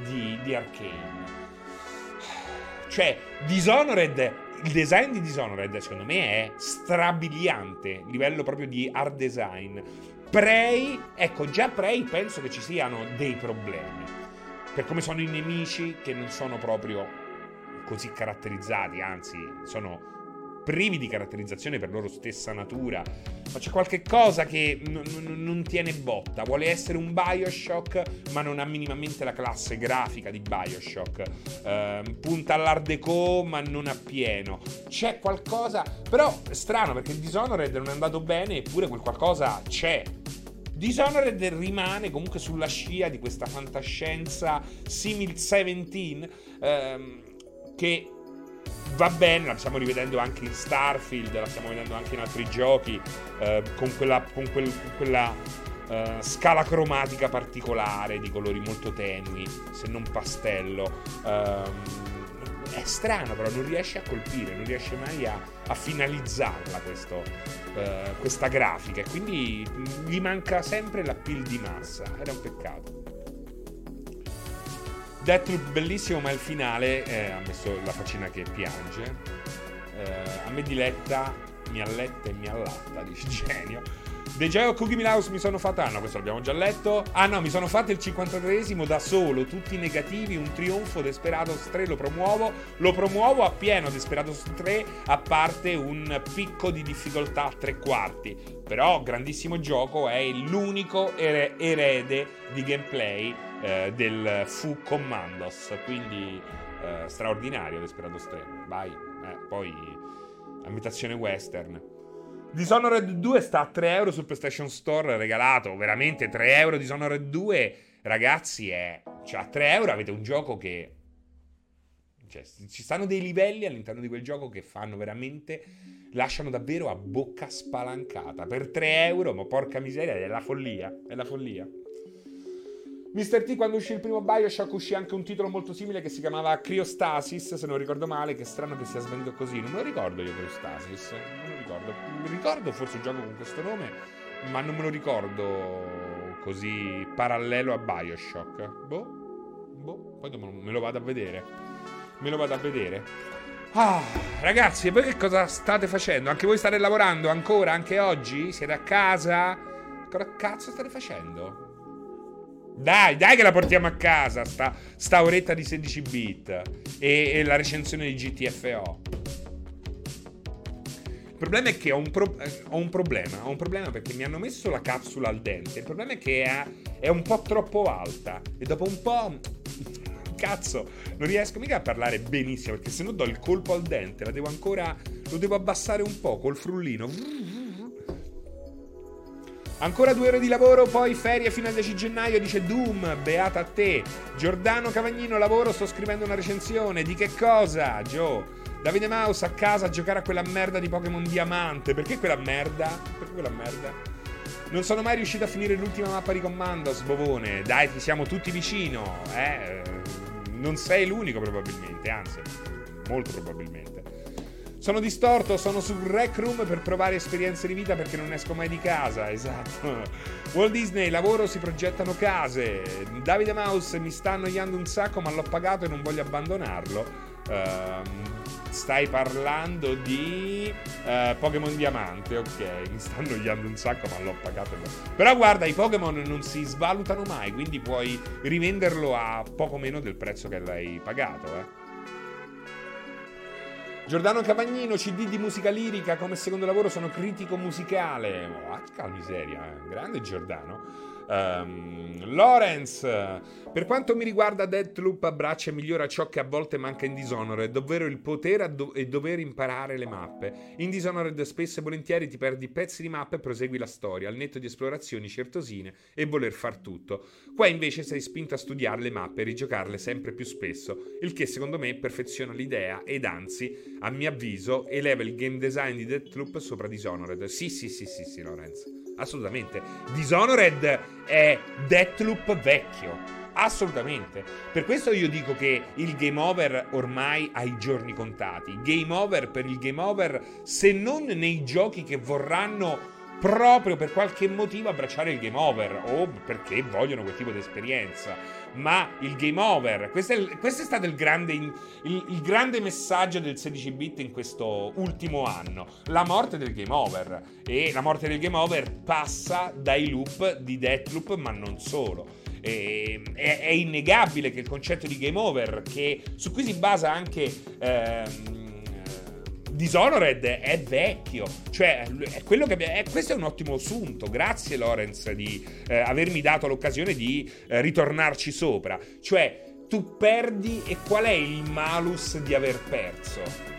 di, di Arkane? Cioè, Dishonored il design di Dishonored, secondo me, è strabiliante, livello proprio di art design. Prey, ecco, già Prey penso che ci siano dei problemi. Per come sono i nemici, che non sono proprio così caratterizzati, anzi, sono privi di caratterizzazione per loro stessa natura. Ma c'è qualche cosa che n- n- non tiene botta. Vuole essere un Bioshock, ma non ha minimamente la classe grafica di Bioshock. Uh, punta all'art deco, ma non appieno. C'è qualcosa. Però è strano perché Dishonored non è andato bene, eppure quel qualcosa c'è. Dishonored rimane comunque sulla scia di questa fantascienza simil 17 ehm, che va bene, la stiamo rivedendo anche in Starfield, la stiamo vedendo anche in altri giochi, eh, con quella, con quel, con quella uh, scala cromatica particolare di colori molto tenui, se non pastello. Um, è strano, però non riesce a colpire, non riesce mai a, a finalizzarla questo, uh, questa grafica. E quindi gli manca sempre la pill di massa. È un peccato. Deathloop bellissimo, ma il finale eh, ha messo la faccina che piange. Eh, a me diletta, mi alletta e mi allatta, dice genio. The Joy of Cookie House mi sono fatta. Ah no, questo l'abbiamo già letto. Ah no, mi sono fatto il 53esimo da solo, tutti negativi, un trionfo. Desperados 3 lo promuovo. Lo promuovo a pieno Desperados 3, a parte un picco di difficoltà a tre quarti. Però, grandissimo gioco, è l'unico erede di gameplay eh, del Fu Commandos. Quindi eh, straordinario Desperados 3. Vai. Eh, poi ambientazione western. Dishonored 2 sta a 3 euro sul PlayStation Store regalato. Veramente 3 euro Dishonored 2. Ragazzi, è. Cioè, a 3 euro avete un gioco che. Cioè, ci stanno dei livelli all'interno di quel gioco che fanno veramente. Lasciano davvero a bocca spalancata. Per 3 euro, ma porca miseria, è la follia. È la follia. Mr. T quando uscì il primo Bioshock uscì anche un titolo molto simile che si chiamava Cryostasis, se non ricordo male, che strano che sia svanito così, non me lo ricordo io Cryostasis, non lo ricordo. Mi ricordo forse un gioco con questo nome, ma non me lo ricordo così parallelo a Bioshock. Boh, boh, poi me lo vado a vedere. Me lo vado a vedere. Ah, ragazzi, e voi che cosa state facendo? Anche voi state lavorando ancora, anche oggi? Siete a casa? Cosa cazzo state facendo? Dai, dai che la portiamo a casa, sta, sta oretta di 16 bit e, e, la recensione di GTFO. Il problema è che ho un, pro, eh, ho un, problema, ho un problema perché mi hanno messo la capsula al dente. Il problema è che è, è un po' troppo alta e dopo un po'... Cazzo, non riesco mica a parlare benissimo perché se no do il colpo al dente, la devo ancora... lo devo abbassare un po' col frullino. Ancora due ore di lavoro, poi ferie fino al 10 gennaio, dice Doom, beata a te. Giordano Cavagnino, lavoro, sto scrivendo una recensione. Di che cosa, Joe? Davide Mouse a casa a giocare a quella merda di Pokémon Diamante. Perché quella merda? Perché quella merda? Non sono mai riuscito a finire l'ultima mappa di comando, sbovone. Dai, ti siamo tutti vicino, eh. Non sei l'unico probabilmente, anzi, molto probabilmente. Sono distorto, sono sul Rec Room per provare esperienze di vita perché non esco mai di casa. Esatto. Walt Disney, lavoro, si progettano case. Davide Mouse, mi sta annoiando un sacco, ma l'ho pagato e non voglio abbandonarlo. Uh, stai parlando di uh, Pokémon Diamante, ok. Mi sta annoiando un sacco, ma l'ho pagato. Però guarda, i Pokémon non si svalutano mai, quindi puoi rivenderlo a poco meno del prezzo che l'hai pagato, eh. Giordano Cavagnino, CD di musica lirica, come secondo lavoro sono critico musicale. Oh, miseria, eh. grande Giordano. Um, Lorenz, per quanto mi riguarda, Deathloop abbraccia e migliora ciò che a volte manca in Dishonored, ovvero il potere do- e dover imparare le mappe. In Dishonored spesso e volentieri ti perdi pezzi di mappe e prosegui la storia, al netto di esplorazioni certosine e voler far tutto. Qua invece sei spinto a studiare le mappe e rigiocarle sempre più spesso, il che secondo me perfeziona l'idea ed anzi, a mio avviso, eleva il game design di Deathloop sopra Dishonored. Sì, sì, sì, sì, sì, Lorenz. Assolutamente. Dishonored è Deathloop vecchio. Assolutamente. Per questo io dico che il game over ormai ha i giorni contati. Game over per il game over, se non nei giochi che vorranno proprio per qualche motivo abbracciare il game over o perché vogliono quel tipo di esperienza. Ma il game over, questo è, questo è stato il grande, il, il grande messaggio del 16 bit in questo ultimo anno, la morte del game over. E la morte del game over passa dai loop di Deathloop, ma non solo. E, è, è, innegabile che il concetto di game over, che, su cui si basa anche ehm, Dishonored, è vecchio, cioè è quello che abbiamo, questo è un ottimo assunto. Grazie, Lorenz, di eh, avermi dato l'occasione di eh, ritornarci sopra. Cioè, tu perdi e qual è il malus di aver perso?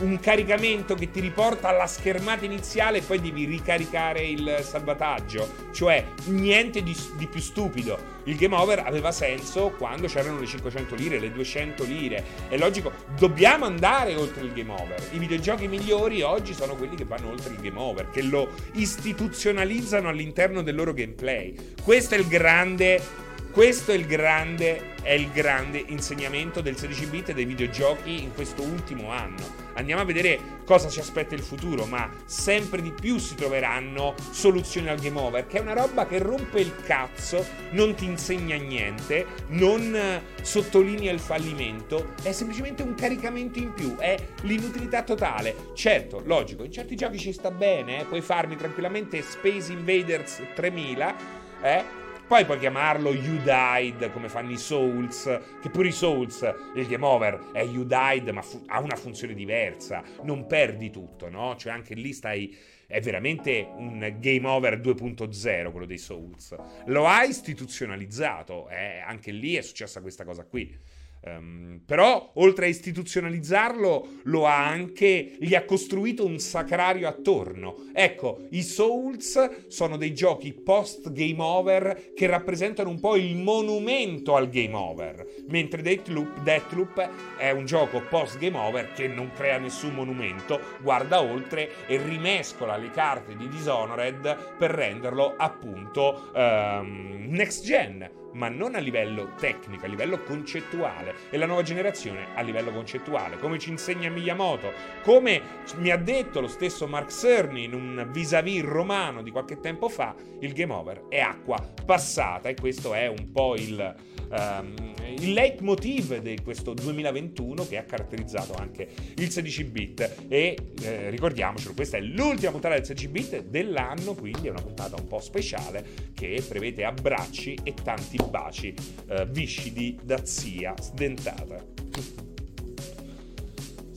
Un caricamento che ti riporta alla schermata iniziale e poi devi ricaricare il salvataggio. Cioè, niente di, di, più stupido. Il game over aveva senso quando c'erano le 500 lire, le 200 lire. È logico, dobbiamo andare oltre il game over. I videogiochi migliori oggi sono quelli che vanno oltre il game over, che lo istituzionalizzano all'interno del loro gameplay. Questo è il grande questo è il grande, è il grande insegnamento del 16 bit e dei videogiochi in questo ultimo anno. Andiamo a vedere cosa ci aspetta il futuro, ma sempre di più si troveranno soluzioni al game over, che è una roba che rompe il cazzo, non ti insegna niente, non sottolinea il fallimento, è semplicemente un caricamento in più, è l'inutilità totale. Certo, logico, in certi giochi ci sta bene, eh? puoi farmi tranquillamente Space Invaders 3000, eh? Poi puoi chiamarlo You Died come fanno i Souls, che pure i Souls, il game over è You Died ma fu- ha una funzione diversa, non perdi tutto, no? Cioè anche lì stai è veramente un game over 2.0 quello dei Souls. Lo ha istituzionalizzato, eh? anche lì è successa questa cosa qui. Um, però, oltre a istituzionalizzarlo, lo ha anche. gli ha costruito un sacrario attorno. Ecco, i Souls sono dei giochi post game over che rappresentano un po' il monumento al game over. Mentre Deathloop, Deathloop è un gioco post game over che non crea nessun monumento, guarda oltre e rimescola le carte di Dishonored per renderlo appunto um, next gen ma non a livello tecnico, a livello concettuale. E la nuova generazione a livello concettuale, come ci insegna Miyamoto, come mi ha detto lo stesso Mark Cerny in un vis-à-vis romano di qualche tempo fa, il game over è acqua passata e questo è un po' il, um, il leitmotiv di questo 2021 che ha caratterizzato anche il 16 bit e eh, ricordiamocelo, questa è l'ultima puntata del 16 bit dell'anno, quindi è una puntata un po' speciale che prevede abbracci e tanti baci eh, viscidi da zia sdentata.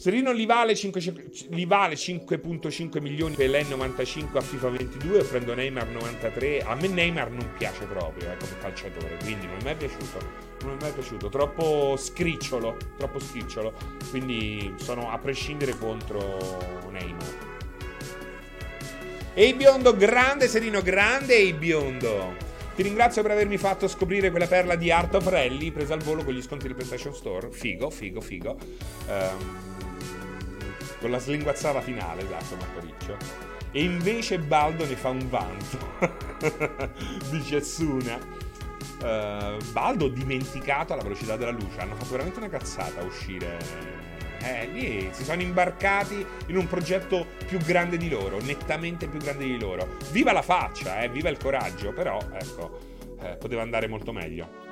Serino li vale, 5, li vale 5.5 milioni per l'N95 a FIFA 22 e prendo Neymar 93. A me Neymar non piace proprio eh, come calciatore, quindi non mi è piaciuto. Non mi è mai piaciuto, troppo scricciolo, troppo scricciolo. Quindi sono a prescindere contro Neymar. Ehi biondo, grande Serino, grande Ehi biondo. Ti ringrazio per avermi fatto scoprire quella perla di Art of Rally presa al volo con gli sconti del PlayStation Store. Figo, figo, figo. Um, con la slinguazzata finale, esatto, Marco Riccio. E invece Baldo ne fa un vanto. Dice Suna. Uh, Baldo dimenticato alla velocità della luce. Hanno fatto veramente una cazzata a uscire eh, lì si sono imbarcati in un progetto più grande di loro, nettamente più grande di loro. Viva la faccia, eh, viva il coraggio, però ecco, eh, poteva andare molto meglio.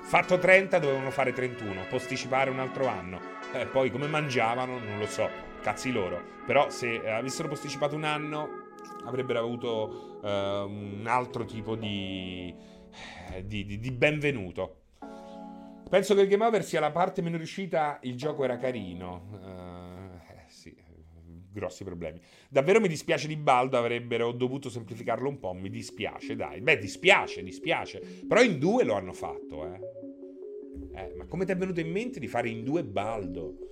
Fatto 30 dovevano fare 31, posticipare un altro anno. Eh, poi come mangiavano non lo so, cazzi loro. Però se avessero posticipato un anno avrebbero avuto eh, un altro tipo di, eh, di, di, di benvenuto. Penso che il game over sia la parte meno riuscita. Il gioco era carino. Uh, eh, sì, grossi problemi. Davvero mi dispiace di Baldo. Avrebbero dovuto semplificarlo un po'. Mi dispiace, dai. Beh, dispiace, dispiace. Però in due lo hanno fatto, eh. eh ma come ti è venuto in mente di fare in due Baldo?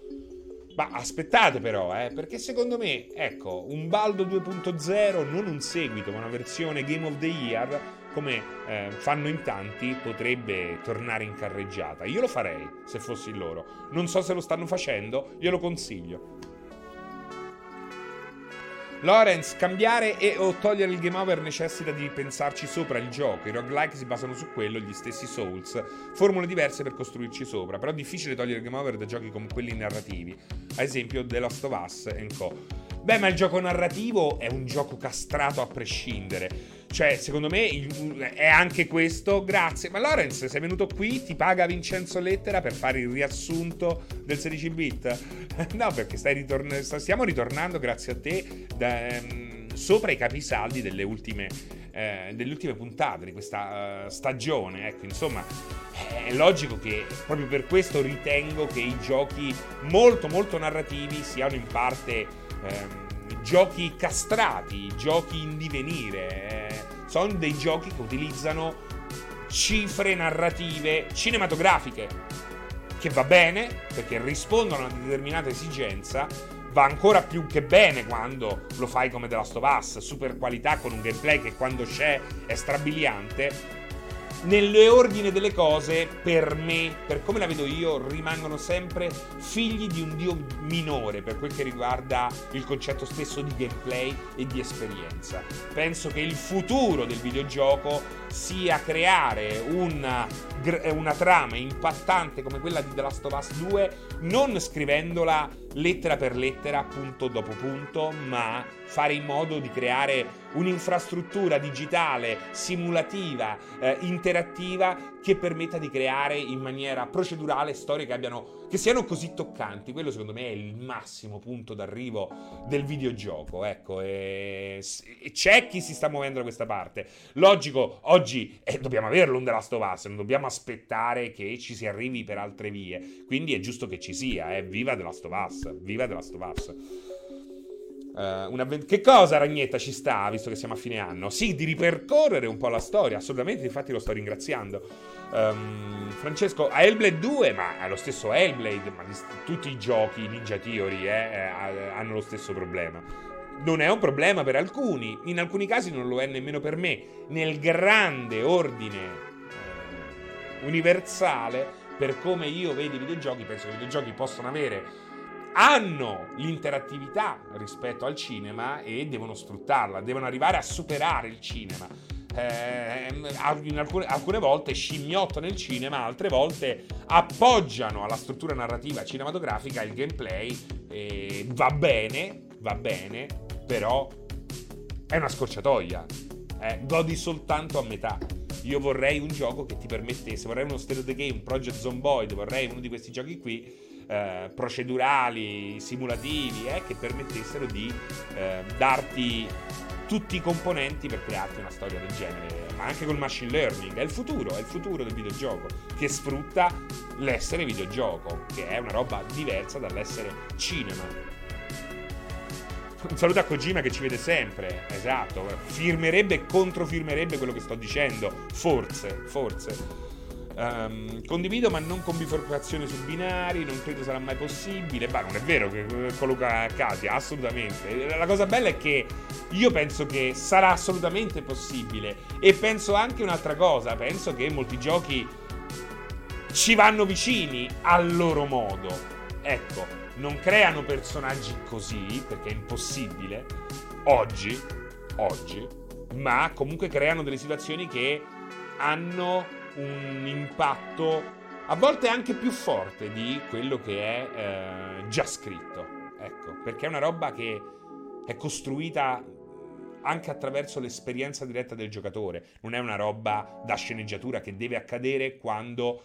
Ma aspettate però, eh, perché secondo me, ecco, un Baldo 2.0, non un seguito, ma una versione Game of the Year, come eh, fanno in tanti, potrebbe tornare in carreggiata. Io lo farei se fossi loro. Non so se lo stanno facendo, glielo consiglio. Lorenz, cambiare e o togliere il game over necessita di pensarci sopra il gioco. I roguelike si basano su quello, gli stessi Souls. Formule diverse per costruirci sopra. Però è difficile togliere il game over da giochi come quelli narrativi. Ad esempio The Lost of Us Co. Beh, ma il gioco narrativo è un gioco castrato a prescindere. Cioè, secondo me è anche questo. Grazie. Ma Lorenz, sei venuto qui, ti paga Vincenzo Lettera per fare il riassunto del 16 bit? no, perché stai ritorn- stiamo ritornando, grazie a te, da, um, sopra i capisaldi delle ultime, eh, delle ultime puntate di questa uh, stagione. Ecco, insomma, è logico che proprio per questo ritengo che i giochi molto, molto narrativi siano in parte ehm, giochi castrati, giochi in divenire. Eh, sono dei giochi che utilizzano cifre narrative cinematografiche, che va bene perché rispondono a una determinata esigenza, va ancora più che bene quando lo fai come The Last of Us, super qualità con un gameplay che quando c'è è strabiliante nell'ordine delle cose, per me, per come la vedo io, rimangono sempre figli di un dio minore per quel che riguarda il concetto stesso di gameplay e di esperienza. Penso che il futuro del videogioco sia creare una, una trama impattante come quella di The Last of Us 2, non scrivendola lettera per lettera, punto dopo punto, ma fare in modo di creare un'infrastruttura digitale, simulativa, eh, interattiva che permetta di creare in maniera procedurale storie che, abbiano, che siano così toccanti. Quello secondo me è il massimo punto d'arrivo del videogioco. Ecco, e, e c'è chi si sta muovendo da questa parte. Logico, oggi eh, dobbiamo averlo un The Last of Us, non dobbiamo aspettare che ci si arrivi per altre vie. Quindi è giusto che ci sia, eh. viva The Last of Us, viva The Last of Us. Uh, che cosa Ragnetta ci sta, visto che siamo a fine anno? Sì, di ripercorrere un po' la storia, assolutamente, infatti lo sto ringraziando. Um, Francesco, a Hellblade 2, ma è lo stesso Hellblade, ma tutti i giochi Ninja Theory eh, eh, hanno lo stesso problema. Non è un problema per alcuni, in alcuni casi non lo è nemmeno per me. Nel grande ordine eh, universale, per come io vedo i videogiochi, penso che i videogiochi possono avere hanno l'interattività rispetto al cinema e devono sfruttarla, devono arrivare a superare il cinema. Eh, alcune, alcune, volte scimmiottano il cinema, altre volte appoggiano alla struttura narrativa cinematografica il gameplay. Eh, va bene, va bene, però è una scorciatoia. Eh, godi soltanto a metà. Io vorrei un gioco che ti permettesse, vorrei uno State of the Game, Project Zomboid, vorrei uno di questi giochi qui eh, procedurali, simulativi, eh, che permettessero di eh, darti tutti i componenti per crearti una storia del genere, ma anche col machine learning. È il futuro, è il futuro del videogioco, che sfrutta l'essere videogioco, che è una roba diversa dall'essere cinema. Un saluto a Kojima che ci vede sempre, esatto, firmerebbe e controfirmerebbe quello che sto dicendo, forse, forse. Um, condivido ma non con bifurcazione su binari, non credo sarà mai possibile. Ma non è vero che colloca Katia, assolutamente. La cosa bella è che io penso che sarà assolutamente possibile. E penso anche un'altra cosa, penso che molti giochi ci vanno vicini al loro modo. Ecco, non creano personaggi così, perché è impossibile, oggi, oggi, ma comunque creano delle situazioni che hanno un impatto a volte anche più forte di quello che è eh, già scritto. Ecco, perché è una roba che è costruita anche attraverso l'esperienza diretta del giocatore. Non è una roba da sceneggiatura che deve accadere quando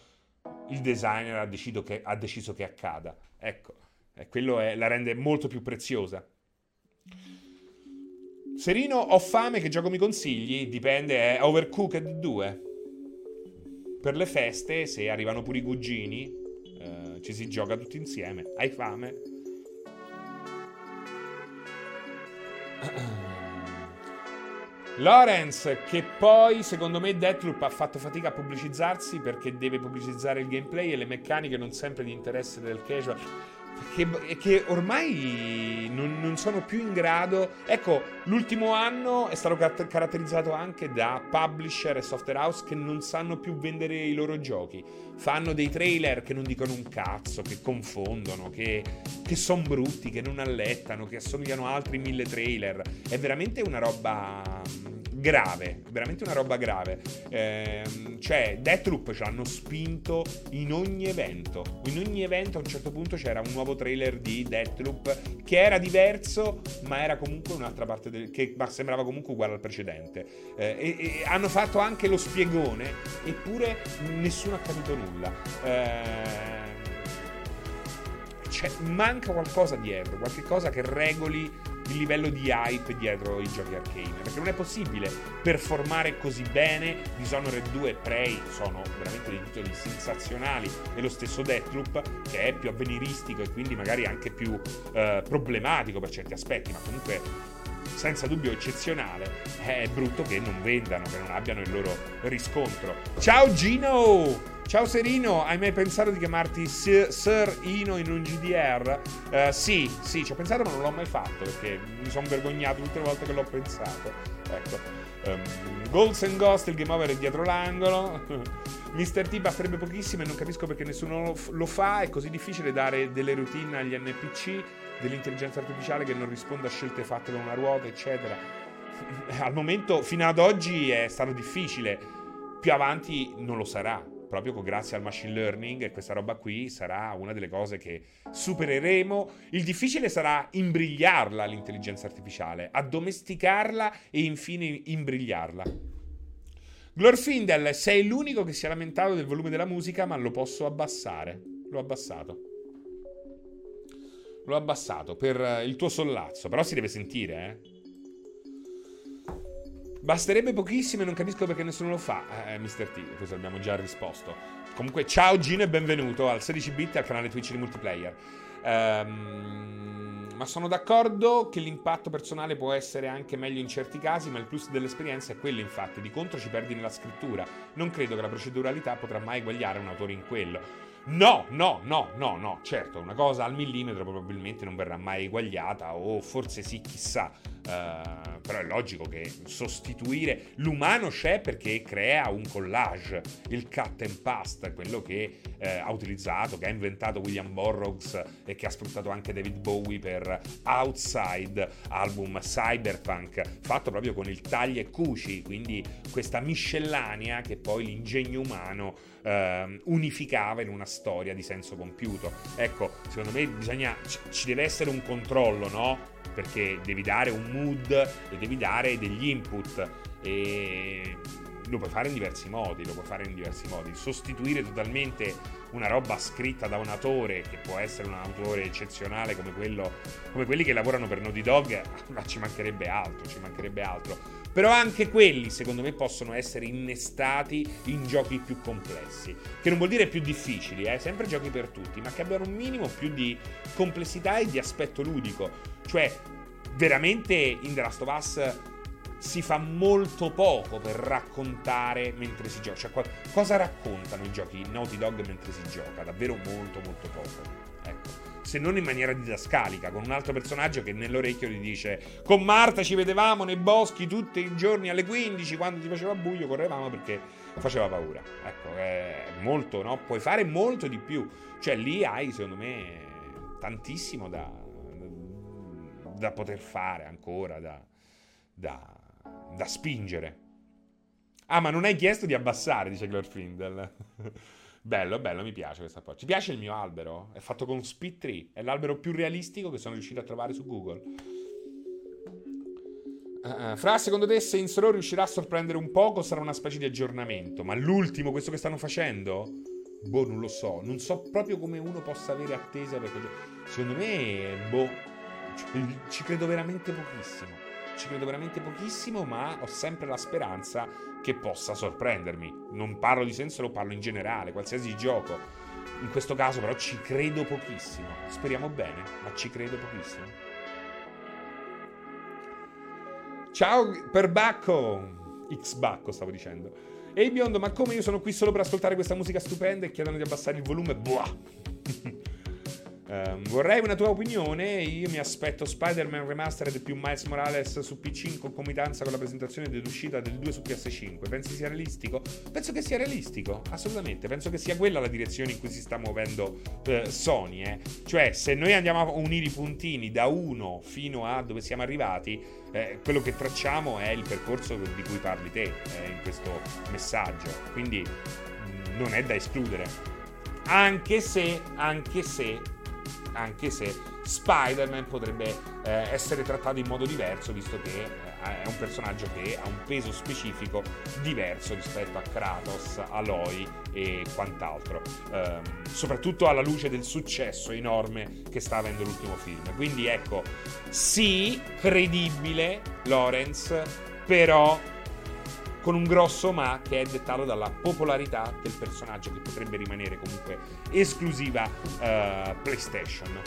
il designer ha deciso che, ha deciso che accada. Ecco, e quello è, la rende molto più preziosa. Serino, ho fame, che gioco mi consigli? Dipende, è Overcooked 2 per le feste, se arrivano pure i cugini, eh, ci si gioca tutti insieme. Hai fame? Lorenz, che poi secondo me Deathloop ha fatto fatica a pubblicizzarsi perché deve pubblicizzare il gameplay e le meccaniche non sempre di interesse del casual che, che ormai non, non, sono più in grado. Ecco, l'ultimo anno è stato car- caratterizzato anche da publisher e software house che non sanno più vendere i loro giochi. Fanno dei trailer che non dicono un cazzo, che confondono, che, che sono brutti, che non allettano, che assomigliano a altri mille trailer. È veramente una roba grave, veramente una roba grave. Eh, cioè, Deathloop ce l'hanno spinto in ogni evento. In ogni evento a un certo punto c'era un nuovo trailer di Deathloop che era diverso, ma era comunque un'altra parte del... che sembrava comunque uguale al precedente. Eh, e, e, hanno fatto anche lo spiegone, eppure nessuno ha capito nulla. Eh, cioè, manca qualcosa dietro, qualche cosa che regoli il livello di hype dietro i giochi arcane. Perché non è possibile performare così bene. Dishonored 2 e Prey sono veramente dei titoli sensazionali. E lo stesso Deathloop, che è più avveniristico e quindi magari anche più eh, problematico per certi aspetti, ma comunque senza dubbio eccezionale, è brutto che non vendano, che non abbiano il loro riscontro. Ciao Gino! Ciao Serino, hai mai pensato di chiamarti Sir, Ino in un GDR? Uh, eh, sì, sì, ci ho pensato ma non l'ho mai fatto perché mi sono vergognato tutte le volte che l'ho pensato. Ecco. Um, Golds and Ghost, il game over è dietro l'angolo. Mr. T basterebbe pochissimo e non capisco perché nessuno lo fa. È così difficile dare delle routine agli NPC, dell'intelligenza artificiale che non risponde a scelte fatte con una ruota, eccetera. Al momento, fino ad oggi, è stato difficile. Più avanti non lo sarà proprio grazie al machine learning e questa roba qui sarà una delle cose che supereremo. Il difficile sarà imbrigliarla l'intelligenza artificiale, addomesticarla e infine imbrigliarla. Glorfindel, sei l'unico che si è lamentato del volume della musica, ma lo posso abbassare. L'ho abbassato. L'ho abbassato per il tuo sollazzo, però si deve sentire, eh. Basterebbe pochissimo e non capisco perché nessuno lo fa. Eh, Mr. T, questo abbiamo già risposto. Comunque, ciao Gino e benvenuto al 16-bit e al canale Twitch di multiplayer. Um, ma sono d'accordo che l'impatto personale può essere anche meglio in certi casi, ma il plus dell'esperienza è quello, infatti. Di contro ci perdi nella scrittura. Non credo che la proceduralità potrà mai eguagliare un autore in quello. No, no, no, no, no, certo, una cosa al millimetro probabilmente non verrà mai eguagliata o forse sì, chissà. Uh, però è logico che sostituire l'umano c'è perché crea un collage, il cut and paste, quello che eh, ha utilizzato, che ha inventato William Burroughs e che ha sfruttato anche David Bowie per Outside, album cyberpunk, fatto proprio con il taglia e cuci, quindi questa miscellanea che poi l'ingegno umano eh, unificava in una storia di senso compiuto. Ecco, secondo me bisogna, ci deve essere un controllo, no? Perché devi dare un mood e devi dare degli input e lo puoi fare in diversi modi, lo puoi fare in diversi modi. Sostituire totalmente una roba scritta da un autore, che può essere un autore eccezionale come, quello, come quelli che lavorano per Naughty Dog, ma ci mancherebbe altro, ci mancherebbe altro. Però anche quelli, secondo me, possono essere innestati in giochi più complessi. Che non vuol dire più difficili, eh? sempre giochi per tutti, ma che abbiano un minimo più di complessità e di aspetto ludico. Cioè, veramente in The Last of Us si fa molto poco per raccontare mentre si gioca. Cioè, cosa raccontano i giochi Naughty Dog mentre si gioca? Davvero molto, molto poco. Ecco se non in maniera didascalica, con un altro personaggio che nell'orecchio gli dice con Marta ci vedevamo nei boschi tutti i giorni alle 15 quando ti faceva buio correvamo perché faceva paura. Ecco, è molto, no? Puoi fare molto di più. Cioè lì hai, secondo me, tantissimo da, da poter fare ancora, da, da, da spingere. Ah, ma non hai chiesto di abbassare, dice Glorfindel. Bello, bello, mi piace questa cosa. Ti piace il mio albero? È fatto con Speed Tree. È l'albero più realistico che sono riuscito a trovare su Google. Uh, Fra, secondo te Saints Row riuscirà a sorprendere un poco? Sarà una specie di aggiornamento. Ma l'ultimo, questo che stanno facendo? Boh, non lo so. Non so proprio come uno possa avere attesa per quel Secondo me, boh, ci credo veramente pochissimo. Ci credo veramente pochissimo, ma ho sempre la speranza che possa sorprendermi. Non parlo di senso, lo parlo in generale, qualsiasi gioco. In questo caso però ci credo pochissimo. Speriamo bene, ma ci credo pochissimo. Ciao per Bacco! X Bacco stavo dicendo. Ehi biondo, ma come io sono qui solo per ascoltare questa musica stupenda e chiedono di abbassare il volume? Buah! Uh, vorrei una tua opinione. Io mi aspetto Spider-Man Remastered più Miles Morales su PC in concomitanza con la presentazione dell'uscita del 2 su PS5. Pensi sia realistico? Penso che sia realistico, assolutamente. Penso che sia quella la direzione in cui si sta muovendo uh, Sony. Eh. Cioè, se noi andiamo a unire i puntini da 1 fino a dove siamo arrivati, eh, quello che tracciamo è il percorso di cui parli te eh, in questo messaggio. Quindi mm, non è da escludere. Anche se, anche se anche se Spider-Man potrebbe eh, essere trattato in modo diverso, visto che eh, è un personaggio che ha un peso specifico diverso rispetto a Kratos, Aloy e quant'altro, ehm, soprattutto alla luce del successo enorme che sta avendo l'ultimo film. Quindi ecco, sì, credibile Lawrence, però con un grosso ma che è dettato dalla popolarità del personaggio che potrebbe rimanere comunque esclusiva uh, PlayStation.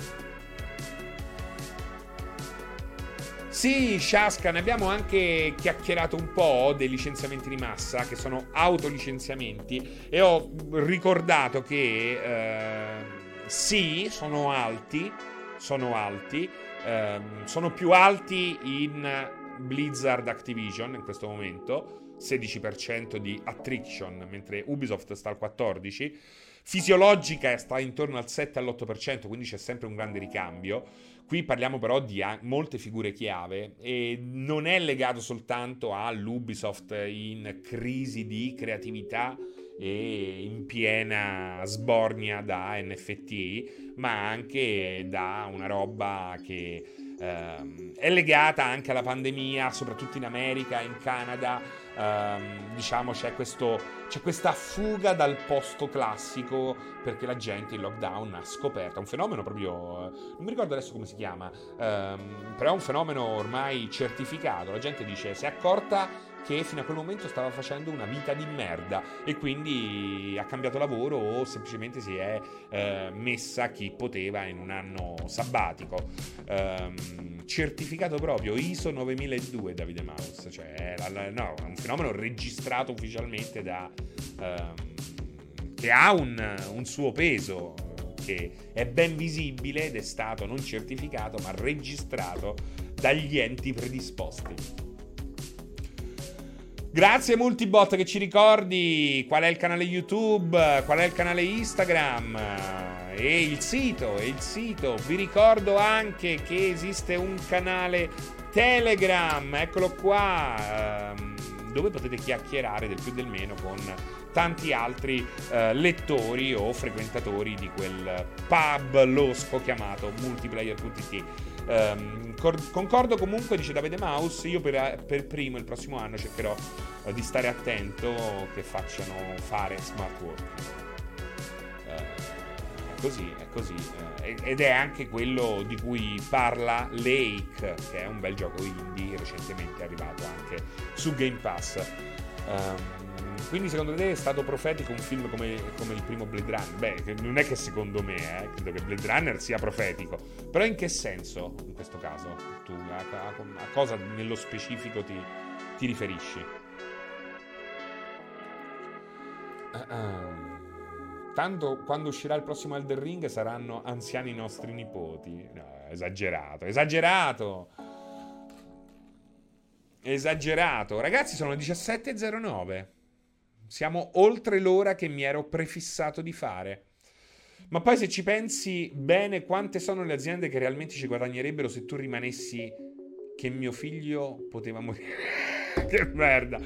Sì, Shaska, ne abbiamo anche chiacchierato un po' dei licenziamenti di massa, che sono autolicenziamenti, e ho ricordato che eh, sì, sono alti, sono alti, eh, sono più alti in Blizzard Activision in questo momento, 16% di attrition, mentre Ubisoft sta al 14%. Fisiologica sta intorno al 7 all'8%, quindi c'è sempre un grande ricambio. Qui parliamo però di molte figure chiave e non è legato soltanto all'Ubisoft in crisi di creatività e in piena sbornia da NFT, ma anche da una roba che ehm, è legata anche alla pandemia, soprattutto in America, in Canada. Ehm, diciamo c'è, questo, c'è questa fuga dal posto classico perché la gente in lockdown ha scoperto. È un fenomeno proprio. non mi ricordo adesso come si chiama, ehm, però è un fenomeno ormai certificato. La gente dice: si è accorta che fino a quel momento stava facendo una vita di merda e quindi ha cambiato lavoro o semplicemente si è eh, messa chi poteva in un anno sabbatico. Um, certificato proprio ISO 9002 Davide Mouse, cioè la, la, no, un fenomeno registrato ufficialmente da... Um, che ha un, un suo peso, che è ben visibile ed è stato non certificato ma registrato dagli enti predisposti. Grazie Multibot che ci ricordi qual è il canale YouTube, qual è il canale Instagram e il sito, e il sito. Vi ricordo anche che esiste un canale Telegram, eccolo qua, ehm, dove potete chiacchierare del più del meno con tanti altri eh, lettori o frequentatori di quel pub losco chiamato multiplayer.it. Um, concordo comunque, dice Davide Maus, io per, per, primo il prossimo anno cercherò uh, di stare attento che facciano fare smart working. Uh, così, è così. Uh, ed è anche quello di cui parla Lake, che è un bel gioco indie recentemente arrivato anche su Game Pass. Um, quindi secondo te è stato profetico un film come, come il primo Blade Runner? Beh, non è che secondo me, eh, credo che Blade Runner sia profetico. Però in che senso, in questo caso, tu a, a, a cosa nello specifico ti, ti riferisci? Uh-uh. Tanto quando uscirà il prossimo Elder Ring saranno anziani i nostri nipoti. No, esagerato, esagerato. Esagerato. Ragazzi, sono le 17.09. Siamo oltre l'ora che mi ero prefissato di fare. Ma poi se ci pensi bene, quante sono le aziende che realmente ci guadagnerebbero se tu rimanessi che mio figlio poteva morire? che merda.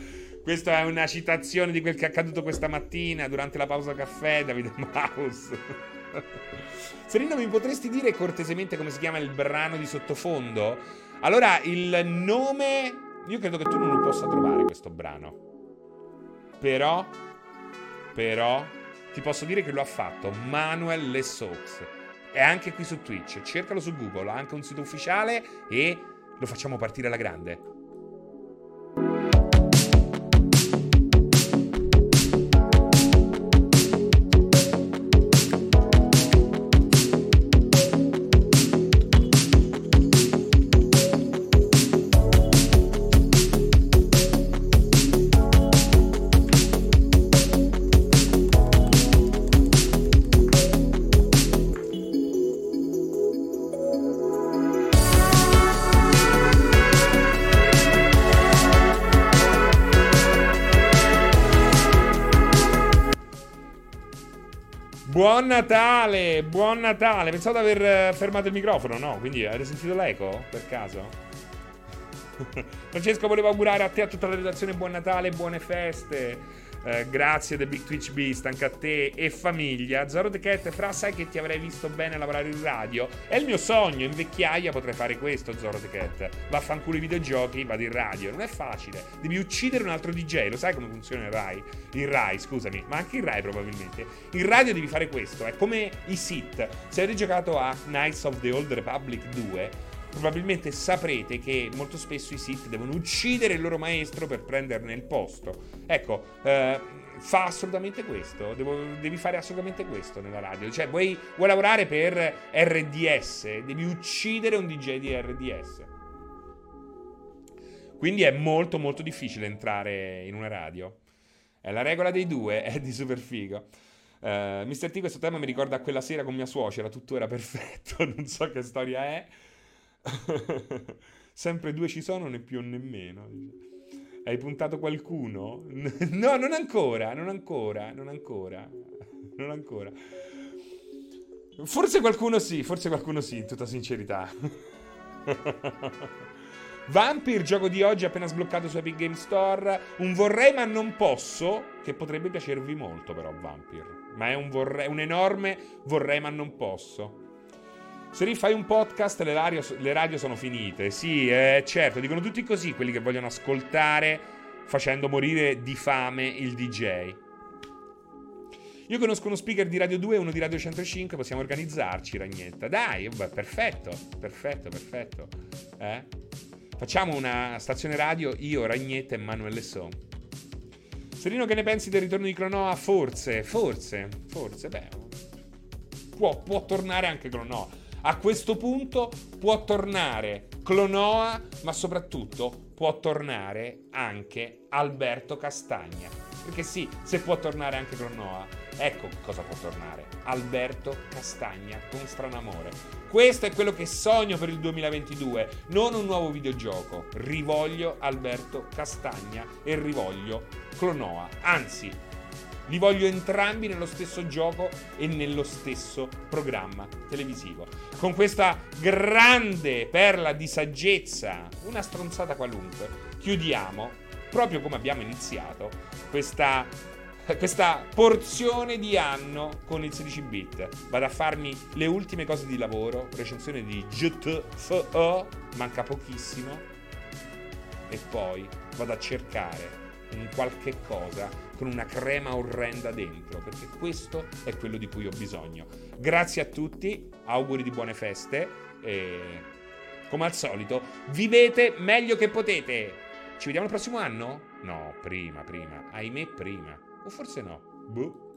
Questa è una citazione di quel che è accaduto questa mattina durante la pausa caffè, Davide Maus. Serena, mi potresti dire cortesemente come si chiama il brano di sottofondo? Allora, il nome... Io credo che tu non lo possa trovare questo brano. Però, però, ti posso dire che lo ha fatto Manuel Lesaux. È anche qui su Twitch. Cercalo su Google, ha anche un sito ufficiale e lo facciamo partire alla grande. Natale, buon Natale. Pensavo di aver fermato il microfono, no? Quindi avete sentito l'eco per caso? Francesco voleva augurare a te e a tutta la redazione buon Natale, buone feste. Eh, grazie The Big Twitch Beast anche a te e famiglia. Zoro The Cat, fra sai che ti avrei visto bene lavorare in radio? È il mio sogno, in vecchiaia potrei fare questo, Zoro The Cat. Vaffanculo i videogiochi, vado in radio. Non è facile. Devi uccidere un altro DJ, lo sai come funziona il Rai? Il Rai, scusami, ma anche il Rai probabilmente. In radio devi fare questo, è come i Sith. Se avete giocato a Knights of the Old Republic 2, probabilmente saprete che molto spesso i Sith devono uccidere il loro maestro per prenderne il posto. Ecco, eh, fa assolutamente questo, Devo, devi fare assolutamente questo nella radio. Cioè, vuoi, vuoi lavorare per RDS, devi uccidere un DJ di RDS. Quindi è molto molto difficile entrare in una radio. È la regola dei due, è di super figo. Uh, Mr. T questo tema mi ricorda quella sera con mia suocera, tutto era perfetto, non so che storia è. Sempre due ci sono, né più né meno. Hai puntato qualcuno? no, non ancora, non ancora, non ancora, non ancora. Forse qualcuno sì, forse qualcuno sì, in tutta sincerità. Vampir, gioco di oggi appena sbloccato su Epic Game Store. Un vorrei ma non posso, che potrebbe piacervi molto però Vampir. Ma è un, vorrei, un enorme vorrei ma non posso. Se rifai un podcast, le radio, le radio sono finite. Sì, eh, certo, dicono tutti così quelli che vogliono ascoltare facendo morire di fame il DJ. Io conosco uno speaker di Radio 2 e uno di Radio 105, possiamo organizzarci, Ragnetta. Dai, beh, perfetto, perfetto, perfetto. Eh? Facciamo una stazione radio, io, Ragnetta e Manuel Son. Serino, che ne pensi del ritorno di Cronoa? Forse, forse, forse, beh, può, può tornare anche Cronoa. A questo punto può tornare Clonoa, ma soprattutto può tornare anche Alberto Castagna. Perché sì, se può tornare anche Clonoa, ecco cosa può tornare. Alberto Castagna con Stranamore. Questo è quello che sogno per il 2022, non un nuovo videogioco. Rivoglio Alberto Castagna e rivoglio Clonoa. Anzi, li voglio entrambi nello stesso gioco e nello stesso programma televisivo. Con questa grande perla di saggezza, una stronzata qualunque, chiudiamo, proprio come abbiamo iniziato, questa, questa porzione di anno con il 16 bit. Vado a farmi le ultime cose di lavoro, recensione di GTFO, manca pochissimo, e poi vado a cercare un qualche cosa con una crema orrenda dentro, perché questo è quello di cui ho bisogno. Grazie a tutti, auguri di buone feste e come al solito vivete meglio che potete. Ci vediamo il prossimo anno? No, prima, prima, ahimè prima. O forse no. Boh.